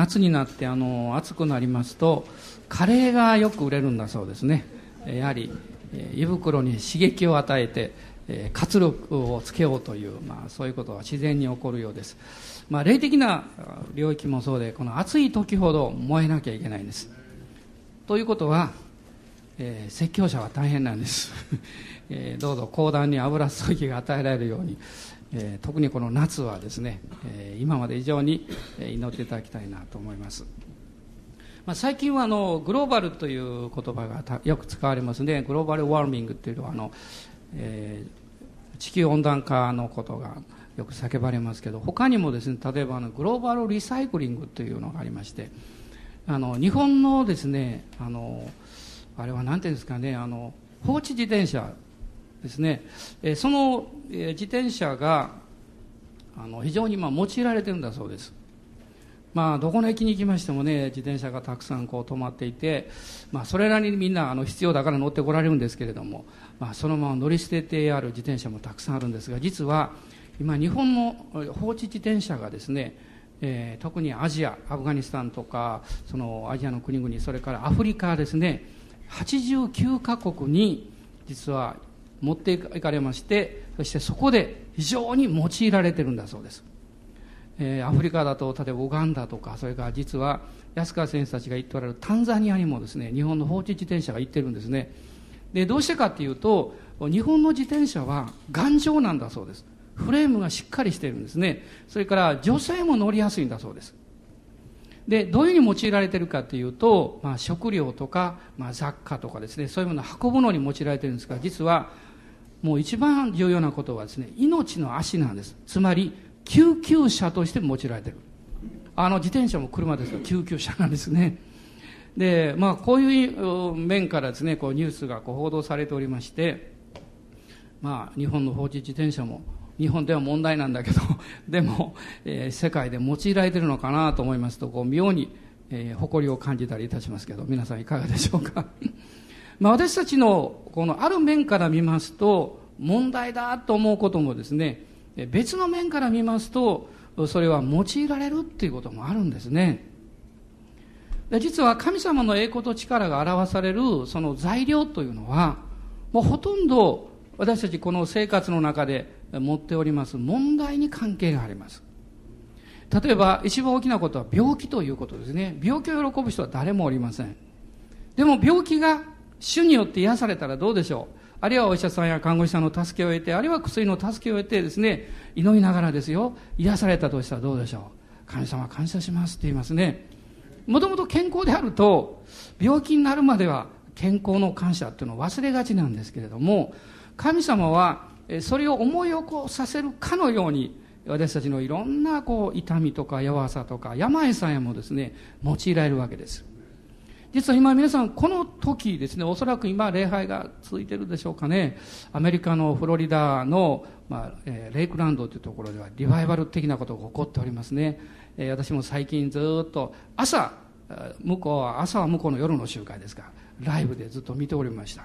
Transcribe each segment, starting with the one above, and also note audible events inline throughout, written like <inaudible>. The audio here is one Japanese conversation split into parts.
夏になってあの暑くなりますとカレーがよく売れるんだそうですね。やはり胃袋に刺激を与えて活力をつけようという、まあ、そういうことは自然に起こるようです、まあ、霊的な領域もそうでこの暑い時ほど燃えなきゃいけないんです。ということは、えー、説教者は大変なんです、<laughs> えー、どうぞ講談に油注ぎが与えられるように、えー、特にこの夏はですね、え今まで以上に祈っていただきたいなと思います。まあ、最近はあのグローバルという言葉がよく使われますね。グローバルワーミングっていうのはあの、えー、地球温暖化のことがよく叫ばれますけど他にもですね例えばあのグローバルリサイクリングというのがありましてあの日本のですねあのあれは何ていうんですかねあの放置自転車ですね、えその、え自転車があの非常にまあ用いられてるんだそうです。まあ、どこの駅に行きましてもね自転車がたくさんこう止まっていて、まあ、それなりにみんなあの必要だから乗ってこられるんですけれども、まあ、そのまま乗り捨ててある自転車もたくさんあるんですが実は今日本の放置自転車がですね、えー、特にアジアアフガニスタンとかそのアジアの国々それからアフリカですね89カ国に実は持っていかれましてそしてそこで非常に用いられてるんだそうです。えー、アフリカだと例えばウガンダとかそれから実は安川先生たちが言っておられるタンザニアにもですね日本の放置自転車が行ってるんですね。でどうしてかっていうと日本の自転車は頑丈なんだそうです。フレームがしっかりしてるんですね。それから女性も乗りやすいんだそうです。でどういうふうに用いられてるかというと、まあ、食料とか、まあ、雑貨とかですねそういうものを運ぶのに用いられてるんですが実はもう一番重要なことはですね命の足なんです。つまり救急車として用いられてる。あの自転車も車ですが救急車なんですね。でまあこういう面からですねこうニュースがこう報道されておりましてまあ日本の放置自転車も日本では問題なんだけど <laughs> でも、えー、世界で用いられてるのかなと思いますとこう妙に、えー、誇りを感じたりいたしますけど皆さんいかがでしょうか？まあ私たちのこのある面から見ますと問題だと思うこともですね別の面から見ますとそれは用いられるっていうこともあるんですね。実は神様の栄光と力が表されるその材料というのはもうほとんど私たちこの生活の中で持っております問題に関係があります。例えば一番大きなことは病気ということですね。病気を喜ぶ人は誰もおりません。でも病気が主によって癒されたらどうでしょう？あるいはお医者さんや看護師さんの助けを得て、あるいは薬の助けを得てですね、祈りながらですよ、癒されたとしたらどうでしょう？神様感謝しますって言いますね。もともと健康であると、病気になるまでは健康の感謝っていうのを忘れがちなんですけれども、神様はそれを思い起こさせるかのように、私たちのいろんなこう痛みとか弱さとか病さえもですね、用いられるわけです。実は今皆さんこの時ですねおそらく今礼拝が続いてるでしょうかね。アメリカのフロリダの、まあえー、レイクランドというところではリバイバル的なことが起こっておりますね、えー、私も最近ずっと朝向こうは朝は向こうの夜の集会ですがライブでずっと見ておりました。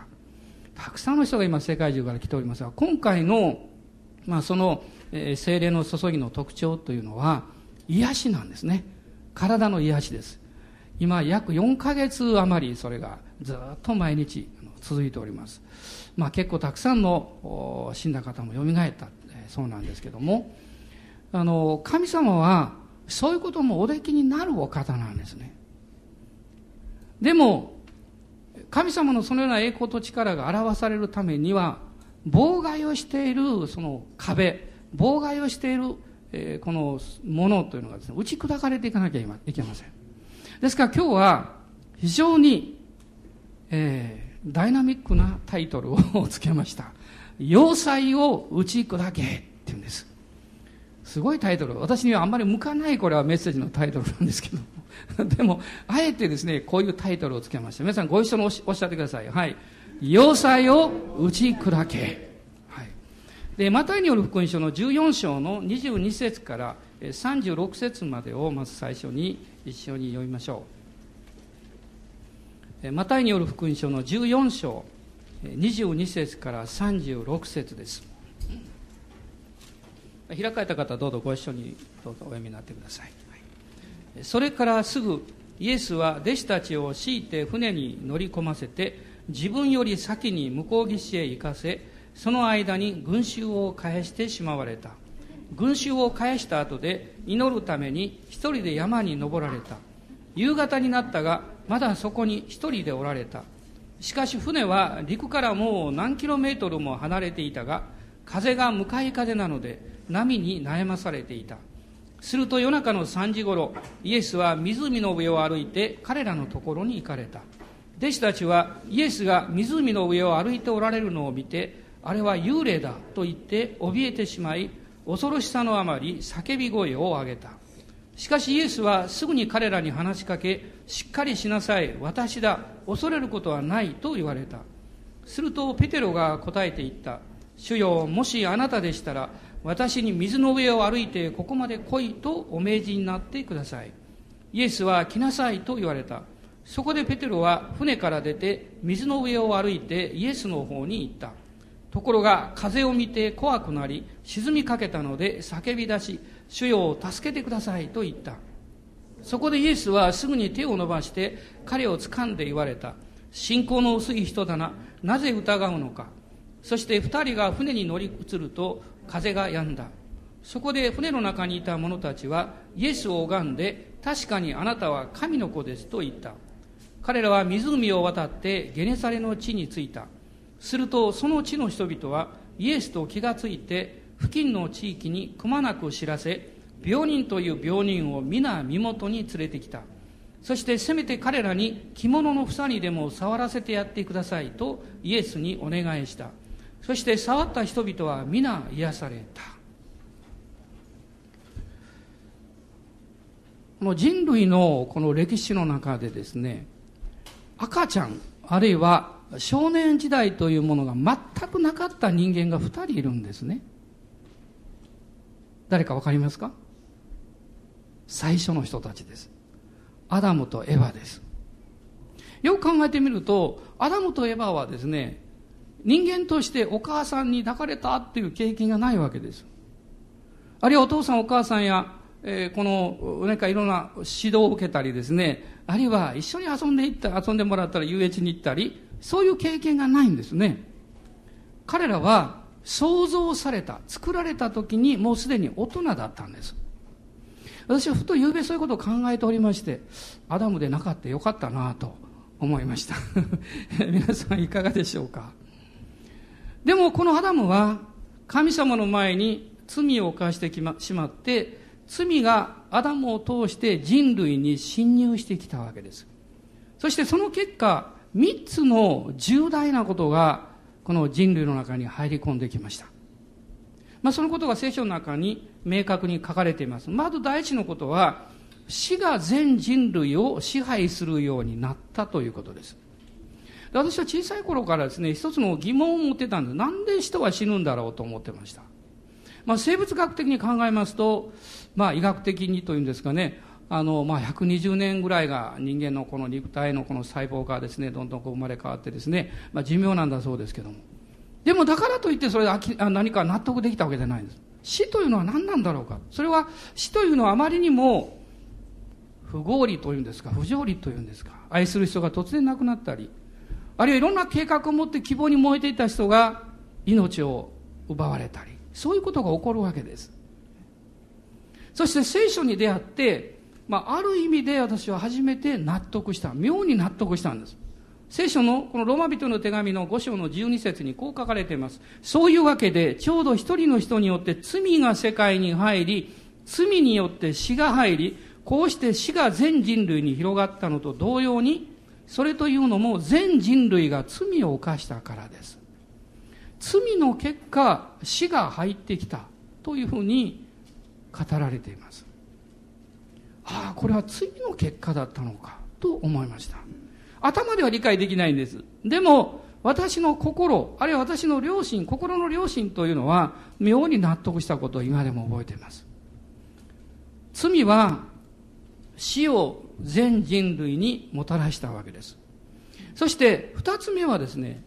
たくさんの人が今世界中から来ておりますが今回の、まあ、その、えー、精霊の注ぎの特徴というのは癒しなんですね。体の癒しです。今約4ヶ月余りそれがずっと毎日続いております。まあ結構たくさんの死んだ方も蘇ったそうなんですけども、あの、神様はそういうこともおできになるお方なんですね。でも、神様のそのような栄光と力が表されるためには、妨害をしているその壁、妨害をしている、えー、このものというのがですね、打ち砕かれていかなきゃいけません。ですから今日は非常に、えー、ダイナミックなタイトルをつけました。要塞を打ち砕けって言うんです。すごいタイトル。私にはあんまり向かないこれはメッセージのタイトルなんですけど。<laughs> でも、あえてですね、こういうタイトルをつけました。皆さんご一緒におっしゃってください。はい。要塞を打ち砕け。はい。で、マタイによる福音書の14章の22節から36節までをまず最初に一緒に読みましょう。マタイによる福音書の14章22節から36節です。開かれた方どうぞご一緒にどうぞお読みになってください、それからすぐイエスは弟子たちを強いて船に乗り込ませて自分より先に向こう岸へ行かせその間に群衆を返してしまわれた。群衆を返した後で祈るために一人で山に登られた。夕方になったがまだそこに一人でおられた。しかし船は陸からもう何キロメートルも離れていたが風が向かい風なので波に悩まされていた。すると夜中の3時ごろイエスは湖の上を歩いて彼らのところに行かれた。弟子たちはイエスが湖の上を歩いておられるのを見てあれは幽霊だと言って怯えてしまい恐ろしさのあまり叫び声を上げた。しかしイエスはすぐに彼らに話しかけしっかりしなさい。私だ。恐れることはないと言われた。するとペテロが答えて言った。主よもしあなたでしたら私に水の上を歩いてここまで来いとお命じになってください。イエスは来なさいと言われた。そこでペテロは船から出て水の上を歩いてイエスの方に行った。ところが風を見て怖くなり沈みかけたので叫び出し主よ助けてくださいと言った。そこでイエスはすぐに手を伸ばして彼を掴んで言われた信仰の薄い人だななぜ疑うのか？そして二人が船に乗り移ると風が止んだ。そこで船の中にいた者たちはイエスを拝んで確かにあなたは神の子ですと言った。彼らは湖を渡ってゲネサレの地に着いた。するとその地の人々はイエスと気がついて付近の地域にくまなく知らせ病人という病人を皆身元に連れてきた。そしてせめて彼らに着物の房にでも触らせてやってくださいとイエスにお願いした。そして触った人々は皆癒された。この人類のこの歴史の中でですね赤ちゃんあるいは少年時代というものが全くなかった人間が2人いるんですね。誰か分かりますか？最初の人たちです。アダムとエヴァです。よく考えてみるとアダムとエヴァはですね人間としてお母さんに抱かれたっていう経験がないわけです。あるいはお父さんお母さんや、えー、この何かいろんな指導を受けたりですねあるいは一緒に遊んでいった遊んでもらったら遊園地に行ったりそういう経験がないんですね。彼らは創造された作られた時にもうすでに大人だったんです。私はふと夕べそういうことを考えておりましてアダムでなかったよかったなと思いました。<laughs> 皆さんいかがでしょうか？でもこのアダムは神様の前に罪を犯してきましまって罪がアダムを通して人類に侵入してきたわけです。そしてその結果3つの重大なことがこの人類の中に入り込んできましたまあ、そのことが聖書の中に明確に書かれています。まず第一のことは、死が全人類を支配するようになったということです。私は小さい頃からですね、一つの疑問を持ってたんです。なんで人は死ぬんだろうと思ってました。まあ、生物学的に考えますと、まあ、医学的にというんですかね、あの、まあ、120年ぐらいが人間のこの肉体のこの細胞がですね、どんどんこう生まれ変わってですね、まあ、寿命なんだそうですけども。でもだからといってそれで何か納得できたわけじゃないんです。死というのは何なんだろうか。それは死というのはあまりにも不合理というんですか、不条理というんですか、愛する人が突然亡くなったり、あるいはいろんな計画を持って希望に燃えていた人が命を奪われたり、そういうことが起こるわけです。そして聖書に出会って、まあ、ある意味で私は初めて納得した。妙に納得したんです。聖書のこのローマ人の手紙の5章の12節にこう書かれています。そういうわけで、ちょうど一人の人によって罪が世界に入り、罪によって死が入り、こうして死が全人類に広がったのと同様に、それというのも全人類が罪を犯したからです。罪の結果、死が入ってきたというふうに語られています。ああ、これは罪の結果だったのかと思いました。頭では理解できないんです。でも、私の心、あるいは私の良心、心の良心というのは、妙に納得したことを今でも覚えています。罪は、死を全人類にもたらしたわけです。そして、二つ目はですね、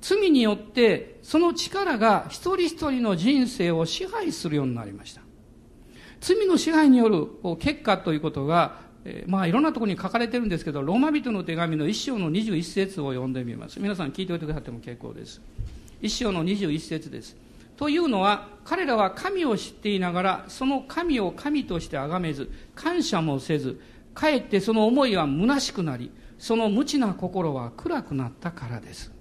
罪によって、その力が一人一人の人生を支配するようになりました。罪の支配による結果ということが、えー、まあいろんなところに書かれてるんですけど、ローマ人の手紙の一章の21節を読んでみます。皆さん聞いておいてくださっても結構です。一章の21節です。というのは、彼らは神を知っていながら、その神を神として崇めず、感謝もせず、かえってその思いは虚しくなり、その無知な心は暗くなったからです。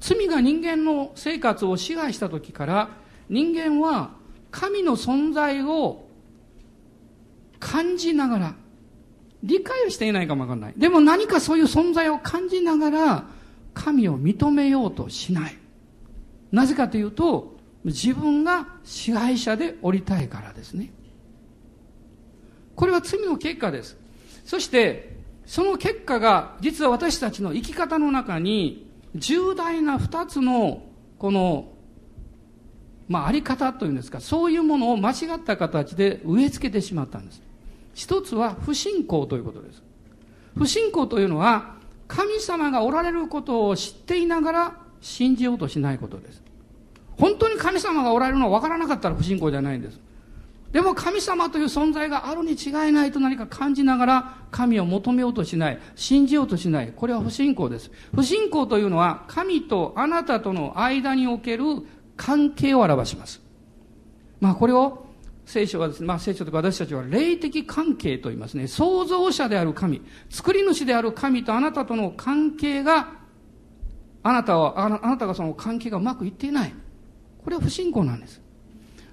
罪が人間の生活を支配した時から、人間は神の存在を感じながら、理解をしていないかもわかんない。でも何かそういう存在を感じながら、神を認めようとしない。なぜかというと、自分が支配者でおりたいからですね。これは罪の結果です。そして、その結果が、実は私たちの生き方の中に、重大な二つの、この、まあ、あり方というんですか、そういうものを間違った形で植え付けてしまったんです。一つは不信仰ということです。不信仰というのは、神様がおられることを知っていながら信じようとしないことです。本当に神様がおられるのは分からなかったら不信仰じゃないんです。でも神様という存在があるに違いないと何か感じながら神を求めようとしない、信じようとしない。これは不信仰です。不信仰というのは神とあなたとの間における関係を表します。まあこれを聖書はですね、まあ聖書とか私たちは霊的関係と言いますね。創造者である神、作り主である神とあなたとの関係があなたは、あなたがその関係がうまくいっていない。これは不信仰なんです。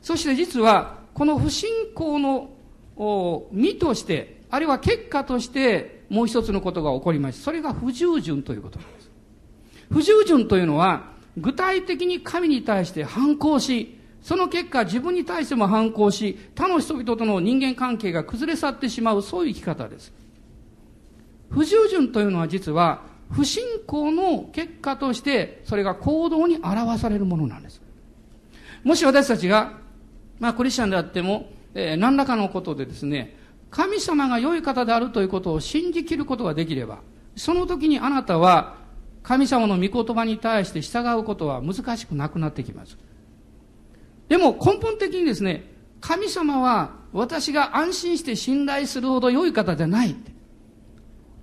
そして実は、この不信仰の身として、あるいは結果として、もう一つのことが起こりました。それが不従順ということなんです。不従順というのは、具体的に神に対して反抗し、その結果自分に対しても反抗し、他の人々との人間関係が崩れ去ってしまう、そういう生き方です。不従順というのは実は、不信仰の結果として、それが行動に表されるものなんです。もし私たちが、まあクリスチャンであっても、えー、何らかのことでですね、神様が良い方であるということを信じきることができれば、その時にあなたは神様の御言葉に対して従うことは難しくなくなってきます。でも根本的にですね、神様は私が安心して信頼するほど良い方じゃないって。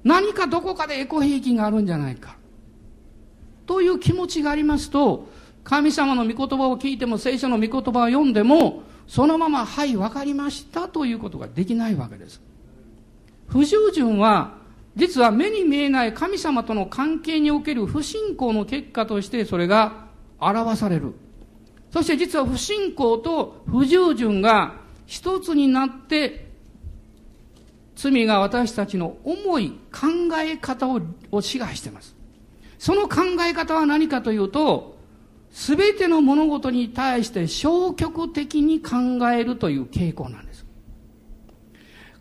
何かどこかでエコ兵器があるんじゃないか。という気持ちがありますと、神様の御言葉を聞いても聖書の御言葉を読んでも、そのまま、はい、わかりましたということができないわけです。不従順は、実は目に見えない神様との関係における不信仰の結果としてそれが表される。そして実は不信仰と不従順が一つになって罪が私たちの思い、考え方をを支配しています。その考え方は何かというと、すべての物事に対して消極的に考えるという傾向なんです。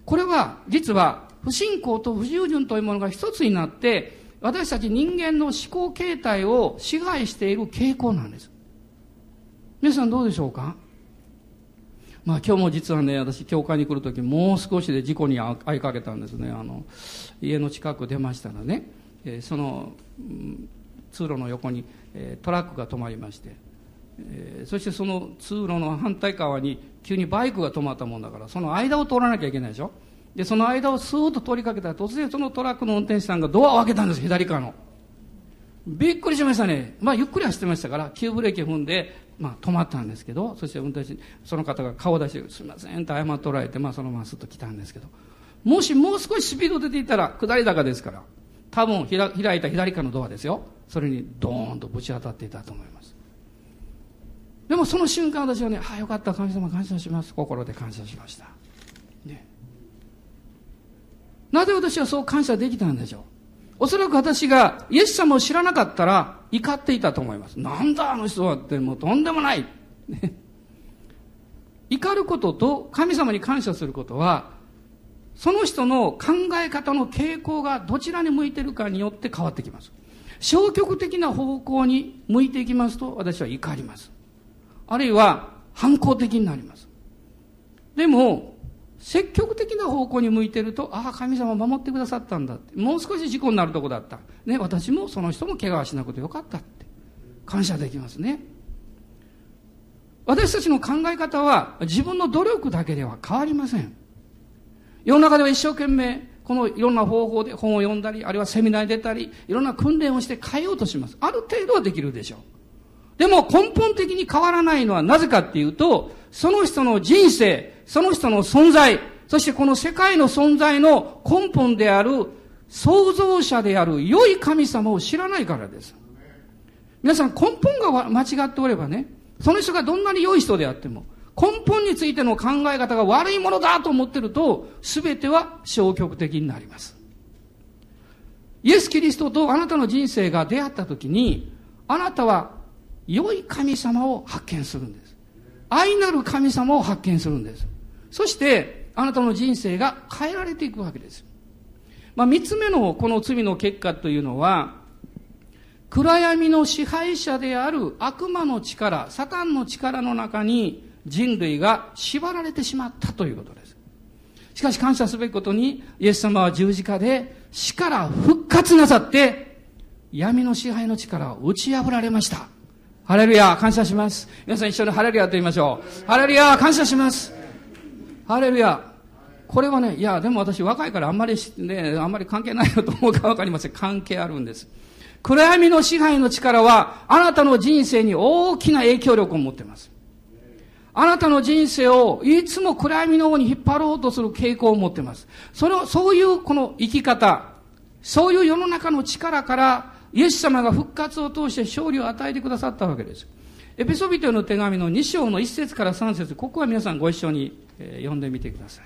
これは実は不信仰と不従順というものが一つになって私たち人間の思考形態を支配している傾向なんです。皆さんどうでしょうか？まあ今日も実はね、私教会に来るときもう少しで事故に遭いかけたんですね。あの、家の近く出ましたらね、えー、その、通路の横に、えー、トラックが止まりまして、えー、そしてその通路の反対側に急にバイクが止まったもんだから、その間を通らなきゃいけないでしょ？で、その間をスーッと通りかけたら突然そのトラックの運転手さんがドアを開けたんです、左側の。びっくりしましたね。まあゆっくり走ってましたから、急ブレーキ踏んで、まあ、止まったんですけどそして運転手その方が顔を出して「すみません」と謝っておられて、まあ、そのまますっと来たんですけど。もしもう少しスピード出ていたら下り坂ですから多分開いた左側のドアですよ。それにドーンとぶち当たっていたと思います。でもその瞬間私はね「ああよかった神様感謝します」心で感謝しました、なぜ私はそう感謝できたんでしょう？おそらく私がイエス様を知らなかったら怒っていたと思います。なんだあの人はってもうとんでもない。<laughs> 怒ることと神様に感謝することは、その人の考え方の傾向がどちらに向いてるかによって変わってきます。消極的な方向に向いていきますと私は怒ります。あるいは反抗的になります。でも、積極的な方向に向いてると、ああ、神様守ってくださったんだって。もう少し事故になるとこだった。ね、私もその人も怪我はしなくてよかったって。感謝できますね。私たちの考え方は自分の努力だけでは変わりません。世の中では一生懸命、このいろんな方法で本を読んだり、あるいはセミナーに出たり、いろんな訓練をして変えようとします。ある程度はできるでしょう。でも根本的に変わらないのはなぜかっていうと、その人の人生、その人の存在、そしてこの世界の存在の根本である創造者である良い神様を知らないからです。皆さん根本が間違っておればね、その人がどんなに良い人であっても、根本についての考え方が悪いものだと思ってると、すべては消極的になります。イエス・キリストとあなたの人生が出会った時に、あなたは良い神様を発見するんです。愛なる神様を発見するんです。そして、あなたの人生が変えられていくわけです。まあ、三つ目のこの罪の結果というのは、暗闇の支配者である悪魔の力、サタンの力の中に人類が縛られてしまったということです。しかし感謝すべきことに、イエス様は十字架で死から復活なさって、闇の支配の力を打ち破られました。ハレルヤ、感謝します。皆さん一緒にハレルヤと言いましょう。ハレルヤ、感謝します。ハレルヤ。これはね、いや、でも私若いからあんまり、ね、あんまり関係ないよと思うかわかりません。関係あるんです。暗闇の支配の力は、あなたの人生に大きな影響力を持っています。あなたの人生をいつも暗闇の方に引っ張ろうとする傾向を持っています。その、そういうこの生き方、そういう世の中の力から、イエス様が復活を通して勝利を与えてくださったわけです。エペソビトへの手紙の2章の1節から3節ここは皆さんご一緒に、え、読んでみてください。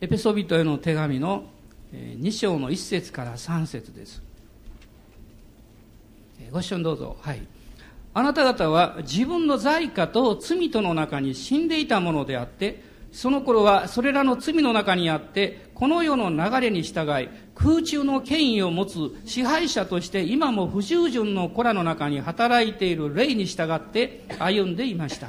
エペソビトへの手紙の2章の1節から3節です。ご一緒にどうぞ。はい。あなた方は自分の罪過と罪との中に死んでいたものであって、その頃はそれらの罪の中にあって、この世の流れに従い、空中の権威を持つ支配者として今も不従順の子らの中に働いている霊に従って歩んでいました。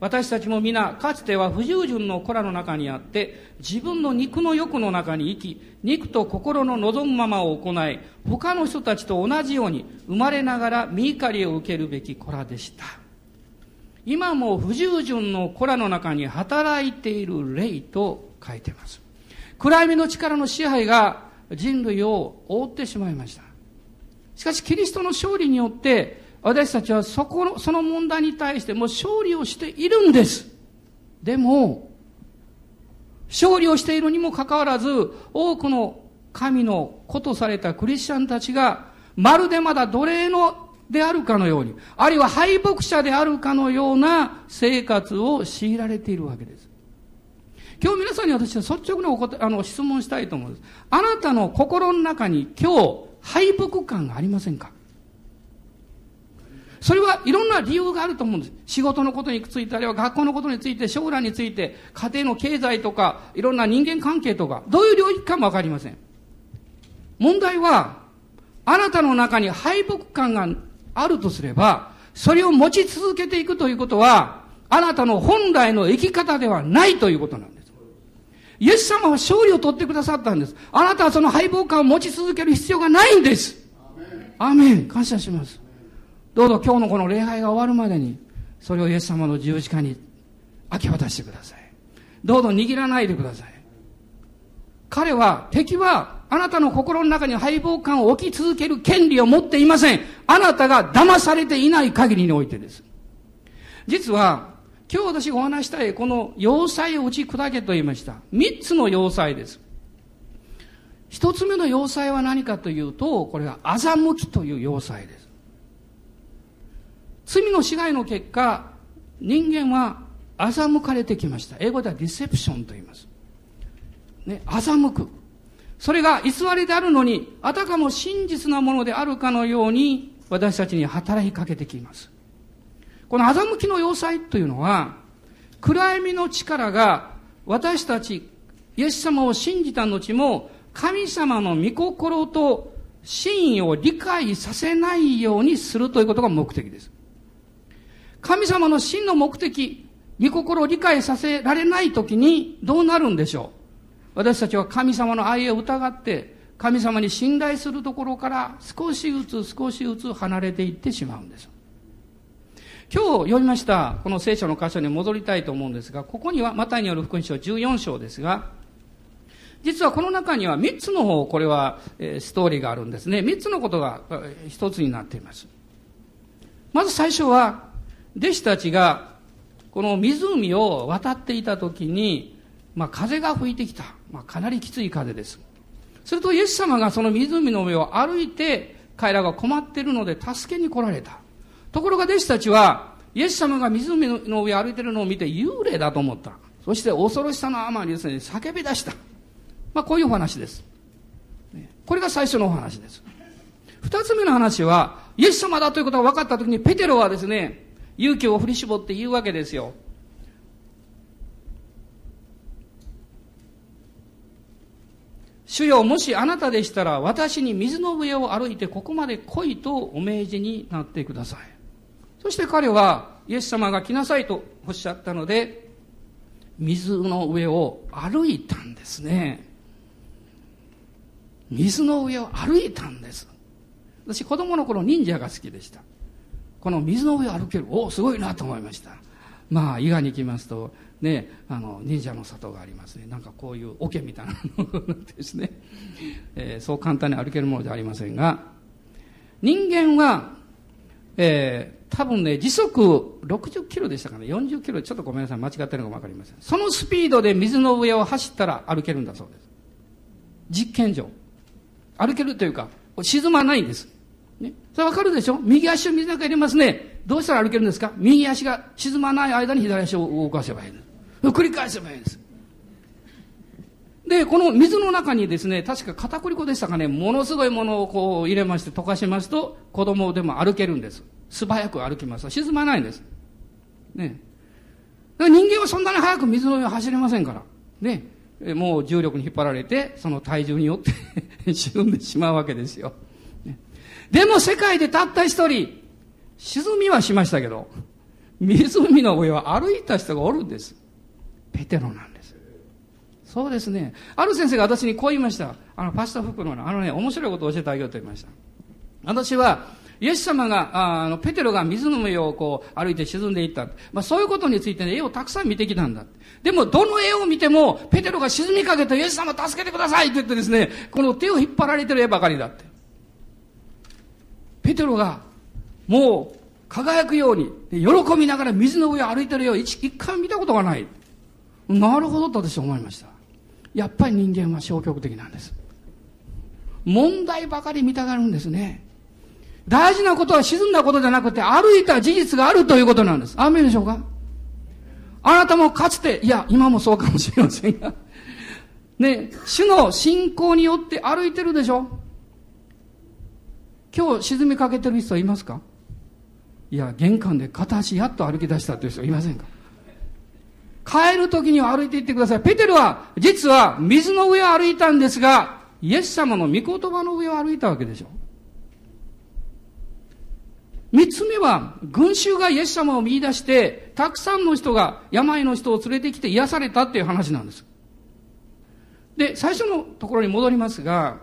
私たちも皆、かつては不従順の子らの中にあって、自分の肉の欲の中に生き、肉と心の望むままを行い、他の人たちと同じように、生まれながら見怒りを受けるべき子らでした。今も不従順の子らの中に働いている霊と書いています。暗闇の力の支配が人類を覆ってしまいました。しかし、キリストの勝利によって、私たちはそこの、その問題に対してもう勝利をしているんです。でも、勝利をしているにもかかわらず、多くの神の子とされたクリスチャンたちが、まるでまだ奴隷のであるかのように、あるいは敗北者であるかのような生活を強いられているわけです。今日皆さんに私は率直にお答えあの質問したいと思うんです。あなたの心の中に今日敗北感がありませんか？それはいろんな理由があると思うんです。仕事のことについて、あるいは学校のことについて、将来について、家庭の経済とか、いろんな人間関係とか、どういう領域かもわかりません。問題は、あなたの中に敗北感があるとすれば、それを持ち続けていくということは、あなたの本来の生き方ではないということなんです。イエス様は勝利を取ってくださったんです。あなたはその敗北感を持ち続ける必要がないんです。アメン。感謝します。どうぞ今日のこの礼拝が終わるまでに、それをイエス様の十字架に明け渡してください。どうぞ握らないでください。彼は、敵は、あなたの心の中に敗北感を置き続ける権利を持っていません。あなたが騙されていない限りにおいてです。実は、今日私がお話したい、この要塞を打ち砕けと言いました。三つの要塞です。一つ目の要塞は何かというと、これは欺きという要塞です。罪の支配の結果、人間は欺かれてきました。英語ではディセプションと言います。ね、欺く。それが偽りであるのに、あたかも真実なものであるかのように、私たちに働きかけてきます。この欺きの要塞というのは、暗闇の力が私たち、イエス様を信じた後も、神様の御心と真意を理解させないようにするということが目的です。神様の真の目的、御心を理解させられないときにどうなるんでしょう？私たちは神様の愛を疑って、神様に信頼するところから少しずつ少しずつ離れていってしまうんです。今日読みましたこの聖書の箇所に戻りたいと思うんですが、ここにはマタイによる福音書14章ですが、実はこの中には3つの方、これは、えストーリーがあるんですね。3つのことが一つになっています。まず最初は、弟子たちが、この湖を渡っていた時に、まあ風が吹いてきた。まあかなりきつい風です。するとイエス様がその湖の上を歩いて、彼らが困っているので助けに来られた。ところが弟子たちは、イエス様が湖の上を歩いているのを見て幽霊だと思った。そして恐ろしさのあまりですね、叫び出した。まあ、こういうお話です。これが最初のお話です。二つ目の話は、イエス様だということが分かったときに、ペテロはですね、勇気を振り絞って言うわけですよ。主よ、もしあなたでしたら、私に水の上を歩いてここまで来いとお命じになってください。そして彼は、イエス様が来なさいとおっしゃったので、水の上を歩いたんですね。水の上を歩いたんです。私子供の頃忍者が好きでした。この水の上を歩ける、おお、すごいなと思いました。まあ、伊賀に行きますと、ね、あの、忍者の里がありますね。なんかこういう桶みたいなのですね、えー、そう簡単に歩けるものじゃありませんが、人間は、えー、多分ね、時速60キロでしたかね、40キロ、ちょっとごめんなさい、間違ってるのか分かりません。そのスピードで水の上を走ったら歩けるんだそうです。実験上。歩けるというか、沈まないんです。ね。それわかるでしょ？右足を水の中に入れますね。どうしたら歩けるんですか？右足が沈まない間に左足を動かせばいい繰り返せばいいんです。で、この水の中にですね、確か片栗粉でしたかね、ものすごいものをこう入れまして溶かしますと、子供でも歩けるんです。素早く歩きます。沈まないんです。ね。人間はそんなに早く水の上を走れませんから。ね。もう重力に引っ張られて、その体重によって <laughs> 沈んでしまうわけですよ。ねでも世界でたった一人、沈みはしましたけど、湖の上を歩いた人がおるんです。ペテロなんです。そうですね。ある先生が私にこう言いました。あの、パスタ服の、あのね、面白いことを教えてあげようと言いました。私は、イエス様が、あの、ペテロが水の上をこう歩いて沈んでいった。まあそういうことについてね、絵をたくさん見てきたんだ。でも、どの絵を見ても、ペテロが沈みかけてイエス様助けてくださいって言ってですね、この手を引っ張られてる絵ばかりだって。ペテロが、もう、輝くように、喜びながら水の上を歩いてるよう一一回見たことがない。なるほどと私は思いました。やっぱり人間は消極的なんです。問題ばかり見たがるんですね。大事なことは沈んだことじゃなくて、歩いた事実があるということなんです。アメでしょうか？あなたもかつて、いや、今もそうかもしれませんが、ね、主の信仰によって歩いてるでしょ？今日沈みかけてる人はいますか？いや、玄関で片足やっと歩き出したという人いませんか？帰る時には歩いていってください。ペテルは、実は水の上を歩いたんですが、イエス様の御言葉の上を歩いたわけでしょ。三つ目は、群衆がイエス様を見出して、たくさんの人が病の人を連れてきて癒されたっていう話なんです。で、最初のところに戻りますが、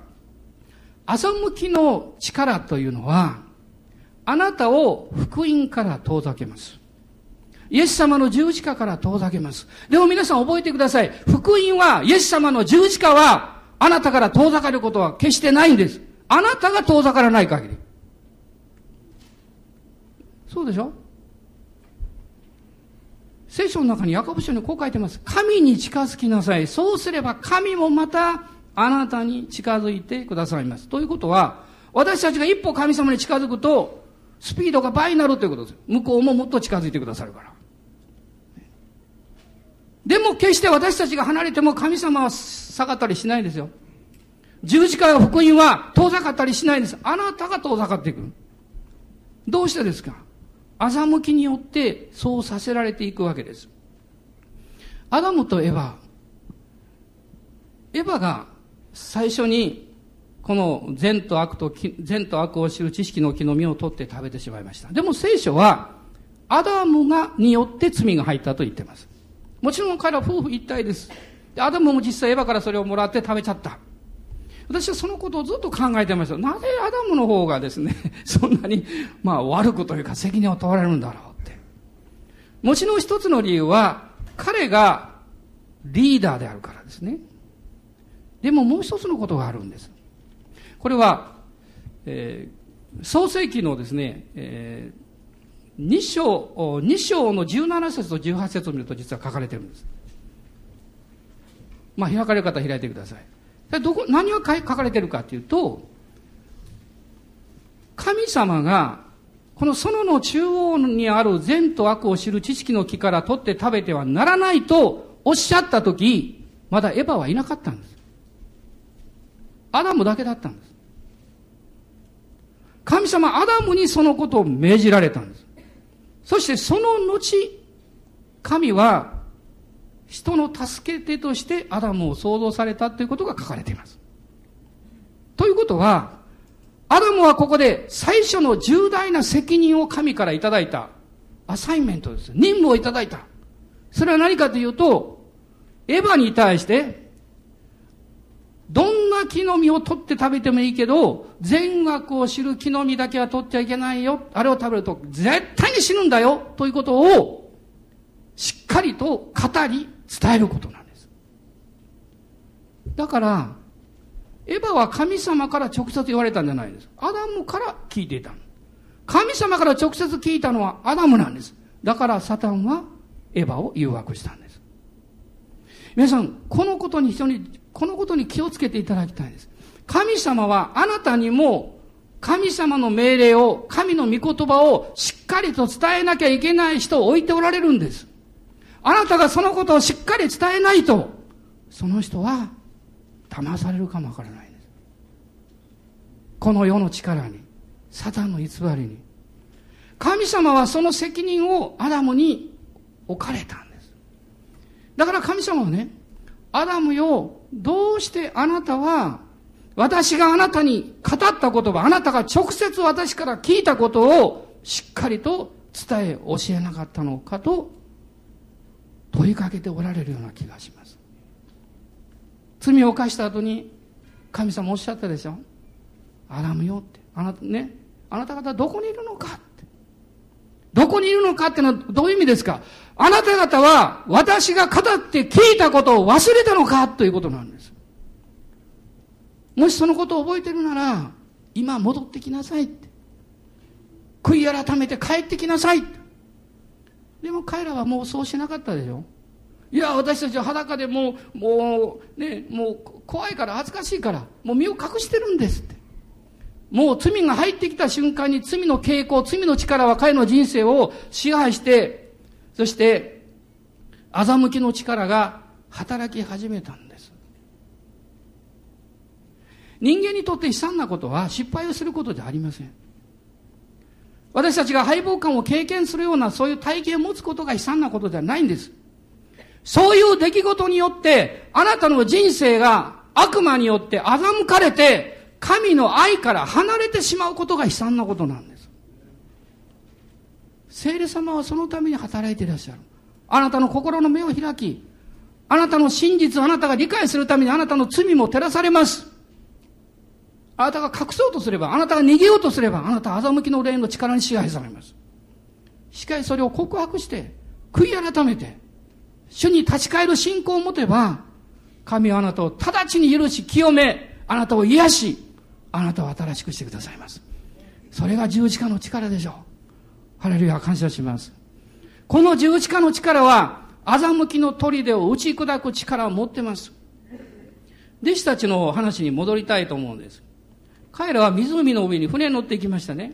欺きの力というのは、あなたを福音から遠ざけます。イエス様の十字架から遠ざけます。でも皆さん覚えてください。福音は、イエス様の十字架は、あなたから遠ざかることは決してないんです。あなたが遠ざからない限り。そうでしょ？聖書の中にヤコブ書にこう書いてます。神に近づきなさい。そうすれば神もまたあなたに近づいてくださいます。ということは、私たちが一歩神様に近づくと、スピードが倍になるということです。向こうももっと近づいてくださるから。でも決して私たちが離れても神様は下がったりしないですよ。十字架や福音は遠ざかったりしないんです。あなたが遠ざかっていく。どうしてですか？欺きによってそうさせられていくわけです。アダムとエヴァ、エヴァが最初にこの善と悪と、善と悪を知る知識の木の実を取って食べてしまいました。でも聖書は、アダムが、によって罪が入ったと言っています。もちろん彼は夫婦一体です。アダムも実際エヴァからそれをもらって食べちゃった。私はそのことをずっと考えてました。なぜアダムの方がですね、<laughs> そんなに、まあ悪くというか責任を問われるんだろうって。もちろん一つの理由は、彼がリーダーであるからですね。でももう一つのことがあるんです。これは、えー、創世記のですね、えー、2章、2章の17節と18節を見ると実は書かれてるんです。まあ、開かれる方は開いてください。どこ、何が書かれてるかというと、神様が、この園の中央にある善と悪を知る知識の木から取って食べてはならないとおっしゃったとき、まだエヴァはいなかったんです。アダムだけだったんです。神様アダムにそのことを命じられたんです。そしてその後、神は人の助け手としてアダムを創造されたということが書かれています。ということは、アダムはここで最初の重大な責任を神からいただいたアサインメントです。任務をいただいた。それは何かというと、エヴァに対して、どんな木の実を取って食べてもいいけど、善悪を知る木の実だけは取っちゃいけないよ。あれを食べると絶対に死ぬんだよ。ということを、しっかりと語り、伝えることなんです。だから、エヴァは神様から直接言われたんじゃないんです。アダムから聞いていた神様から直接聞いたのはアダムなんです。だからサタンはエヴァを誘惑したんです。皆さん、このことに非常に、このことに気をつけていただきたいんです。神様はあなたにも神様の命令を、神の御言葉をしっかりと伝えなきゃいけない人を置いておられるんです。あなたがそのことをしっかり伝えないと、その人は騙されるかもわからないんです。この世の力に、サタンの偽りに。神様はその責任をアダムに置かれたんです。だから神様はね、アダムよ、どうしてあなたは、私があなたに語った言葉、あなたが直接私から聞いたことをしっかりと伝え、教えなかったのかと問いかけておられるような気がします。罪を犯した後に神様おっしゃったでしょ？アラムよって。あなたね。あなた方どこにいるのか？どこにいるのかってのはどういう意味ですか？あなた方は私が語って聞いたことを忘れたのかということなんです。もしそのことを覚えてるなら今戻ってきなさいって。悔い改めて帰ってきなさいって。でも彼らはもうそうしなかったでしょ？いや、私たちは裸でもう、もう、ね、もう怖いから恥ずかしいから、もう身を隠してるんですって。もう罪が入ってきた瞬間に罪の傾向、罪の力は彼の人生を支配して、そして、欺きの力が働き始めたんです。人間にとって悲惨なことは失敗をすることではありません。私たちが敗北感を経験するようなそういう体験を持つことが悲惨なことではないんです。そういう出来事によって、あなたの人生が悪魔によって欺かれて、神の愛から離れてしまうことが悲惨なことなんです。聖霊様はそのために働いていらっしゃる。あなたの心の目を開き、あなたの真実をあなたが理解するためにあなたの罪も照らされます。あなたが隠そうとすれば、あなたが逃げようとすれば、あなたは欺きの霊の力に支配されます。しかしそれを告白して、悔い改めて、主に立ち返る信仰を持てば、神はあなたを直ちに許し、清め、あなたを癒し、あなたを新しくしてくださいます。それが十字架の力でしょう。ハレルヤ感謝します。この十字架の力は、欺きの砦を打ち砕く力を持ってます。弟子たちの話に戻りたいと思うんです。彼らは湖の上に船に乗っていきましたね。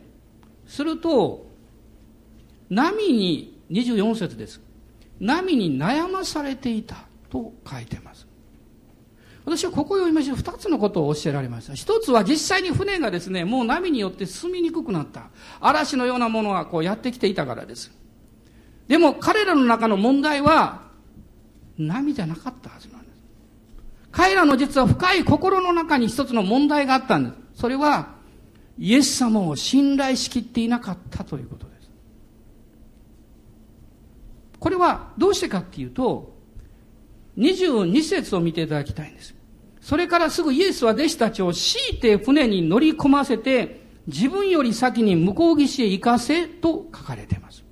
すると、波に、24節です。波に悩まされていたと書いてます。私はここを読みまして二つのことを教えられました。一つは実際に船がですね、もう波によって進みにくくなった。嵐のようなものがこうやってきていたからです。でも彼らの中の問題は波じゃなかったはずなんです。彼らの実は深い心の中に一つの問題があったんです。それは、イエス様を信頼しきっていなかったということです。これはどうしてかっていうと、22節を見ていただきたいんです。それからすぐイエスは弟子たちを強いて船に乗り込ませて、自分より先に向こう岸へ行かせと書かれています。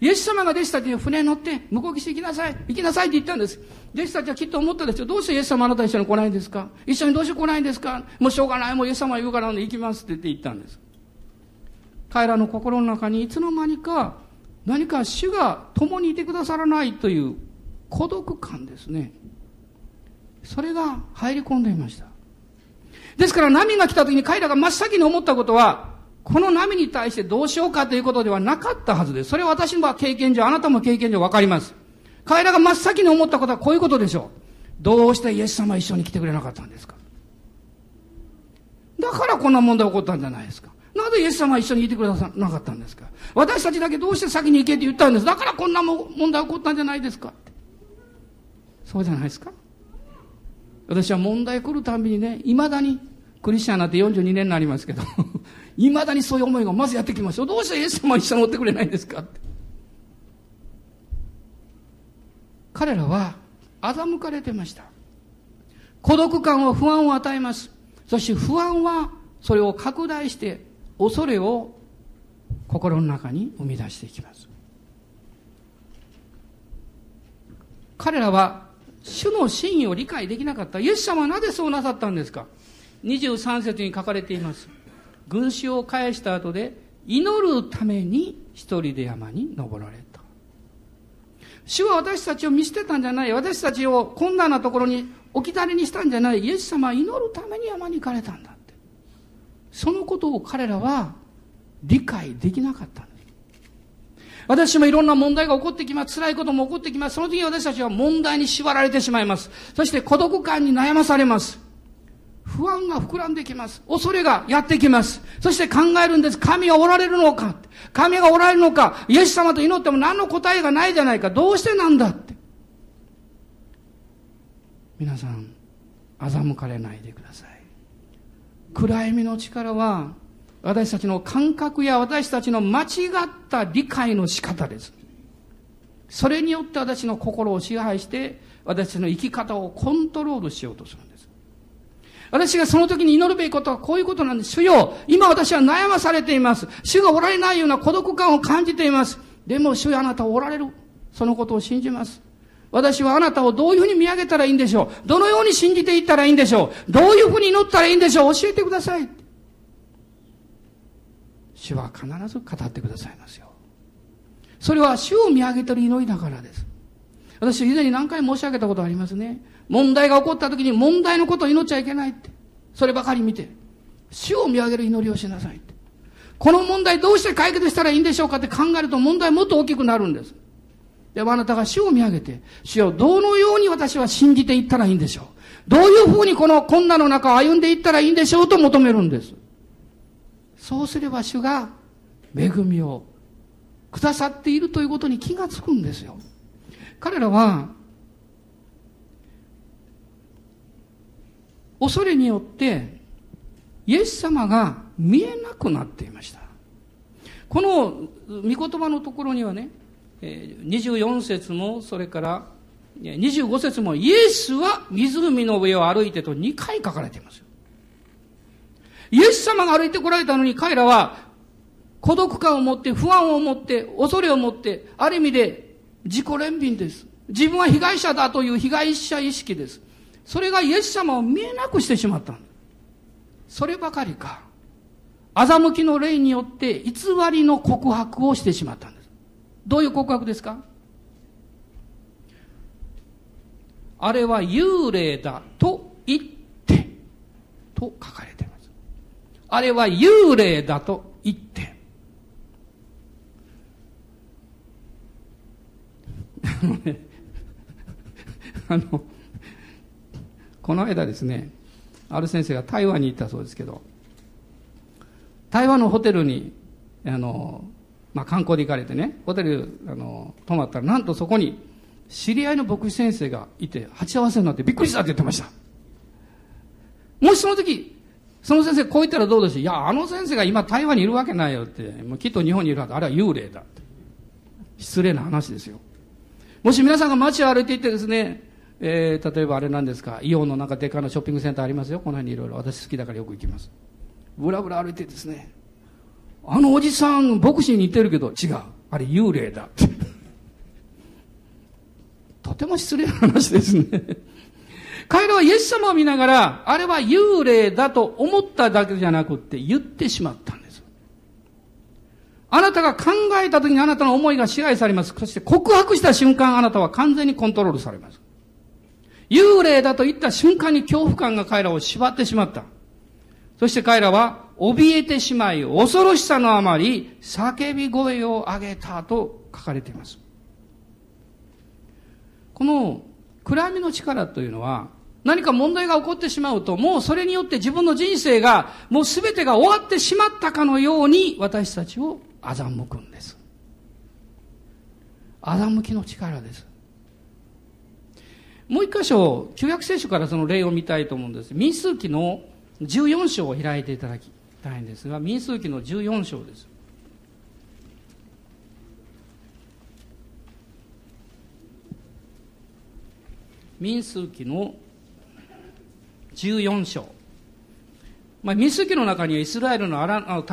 イエス様が弟子たちに船に乗って向こう岸行きなさい、行きなさいって言ったんです。弟子たちはきっと思ったですよ。どうしてイエス様あなた一緒に来ないんですか？一緒にどうして来ないんですか？もうしょうがない、もうイエス様言うからで行きますって言って言ったんです。彼らの心の中にいつの間にか何か主が共にいてくださらないという孤独感ですね。それが入り込んでいました。ですから波が来た時に彼らが真っ先に思ったことは、この波に対してどうしようかということではなかったはずです。それは私の経験上、あなたも経験上わかります。彼らが真っ先に思ったことはこういうことでしょう。どうしてイエス様一緒に来てくれなかったんですかだからこんな問題起こったんじゃないですか。なぜイエス様は一緒にいてくださなかったんですか私たちだけどうして先に行けって言ったんです。だからこんな問題起こったんじゃないですかそうじゃないですか私は問題来るたびにね、いまだに、クリスチャンになって42年になりますけど、<laughs> いまだにそういう思いがまずやってきますよ。どうしてイエス様は一緒に乗ってくれないんですか？って。彼らは欺かれてました。孤独感を不安を与えます。そして不安はそれを拡大して恐れを心の中に生み出していきます彼らは主の真意を理解できなかった。イエス様はなぜそうなさったんですか？23節に書かれています。群衆を返した後で祈るために一人で山に登られた。主は私たちを見捨てたんじゃない。私たちを困難なところに置き去りにしたんじゃない。イエス様は祈るために山に行かれたんだって。そのことを彼らは理解できなかったんです。私もいろんな問題が起こってきます。辛いことも起こってきます。その時に私たちは問題に縛られてしまいます。そして孤独感に悩まされます。不安が膨らんできます。恐れがやってきます。そして考えるんです。神がおられるのか神がおられるのかイエス様と祈っても何の答えがないじゃないか。どうしてなんだって。皆さん、欺かれないでください。暗闇の力は私たちの感覚や私たちの間違った理解の仕方です。それによって私の心を支配して、私の生き方をコントロールしようとするんです。私がその時に祈るべきことはこういうことなんです。主よ、今私は悩まされています。主がおられないような孤独感を感じています。でも主よあなたはおられる。そのことを信じます。私はあなたをどういうふうに見上げたらいいんでしょうどのように信じていったらいいんでしょうどういうふうに祈ったらいいんでしょう教えてください。主は必ず語ってくださいますよ。それは主を見上げてる祈りだからです。私以前に何回申し上げたことありますね。問題が起こった時に問題のことを祈っちゃいけないって。そればかり見て。主を見上げる祈りをしなさいって。この問題どうして解決したらいいんでしょうかって考えると問題もっと大きくなるんです。でもあなたが主を見上げて、主をどのように私は信じていったらいいんでしょう。どういうふうにこの困難の中を歩んでいったらいいんでしょうと求めるんです。そうすれば主が恵みをくださっているということに気がつくんですよ。彼らは、恐れによって、イエス様が見えなくなっていました。この御言葉のところにはね、24節も、それから25節も、イエスは湖の上を歩いてと2回書かれています。イエス様が歩いてこられたのに彼らは孤独感を持って、不安を持って、恐れを持って、ある意味で自己憐憫です。自分は被害者だという被害者意識です。それがイエス様を見えなくしてしまったそればかりか、欺きの霊によって偽りの告白をしてしまったんです。どういう告白ですか？あれは幽霊だと言って、と書かれています。あれは幽霊だと言って、<laughs> あの、この間ですね、ある先生が台湾に行ったそうですけど、台湾のホテルに、あの、まあ、観光で行かれてね、ホテル、あの、泊まったら、なんとそこに、知り合いの牧師先生がいて、鉢合わせになってびっくりしたって言ってました。もしその時、その先生こう言ったらどうでしょういや、あの先生が今台湾にいるわけないよって、もうきっと日本にいるはず、あれは幽霊だって。失礼な話ですよ。もし皆さんが街を歩いていってですね、えー、例えばあれなんですか、イオンのなんかでかなショッピングセンターありますよ。この辺にいろいろ。私好きだからよく行きます。ぶらぶら歩いてですね、あのおじさん、牧師に似てるけど、違う。あれ幽霊だって。とても失礼な話ですね。彼らはイエス様を見ながら、あれは幽霊だと思っただけじゃなくって言ってしまったんです。あなたが考えた時にあなたの思いが支配されます。そして告白した瞬間あなたは完全にコントロールされます。幽霊だと言った瞬間に恐怖感が彼らを縛ってしまった。そして彼らは怯えてしまい、恐ろしさのあまり、叫び声を上げたと書かれています。この暗闇の力というのは、何か問題が起こってしまうと、もうそれによって自分の人生が、もう全てが終わってしまったかのように、私たちを欺くんです。欺きの力です。もう一箇所、旧約聖書からその例を見たいと思うんです。民数記の14章を開いていただきたいんですが、民数記の14章です。民数記の14章。まあ、民数記の中にはイスラエルの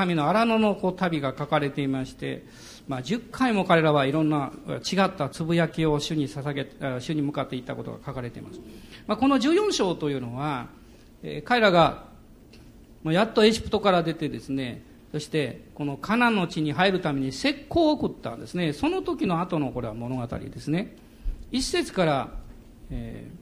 民の荒野のこう旅が書かれていまして、まあ、10回も彼らはいろんな違ったつぶやきを主に捧げ、主に向かっていったことが書かれています。まあ、この14章というのは、えー、彼らが、やっとエジプトから出てですね、そしてこのカナンの地に入るために石膏を送ったんですね。その時の後のこれは物語ですね。一節から、えー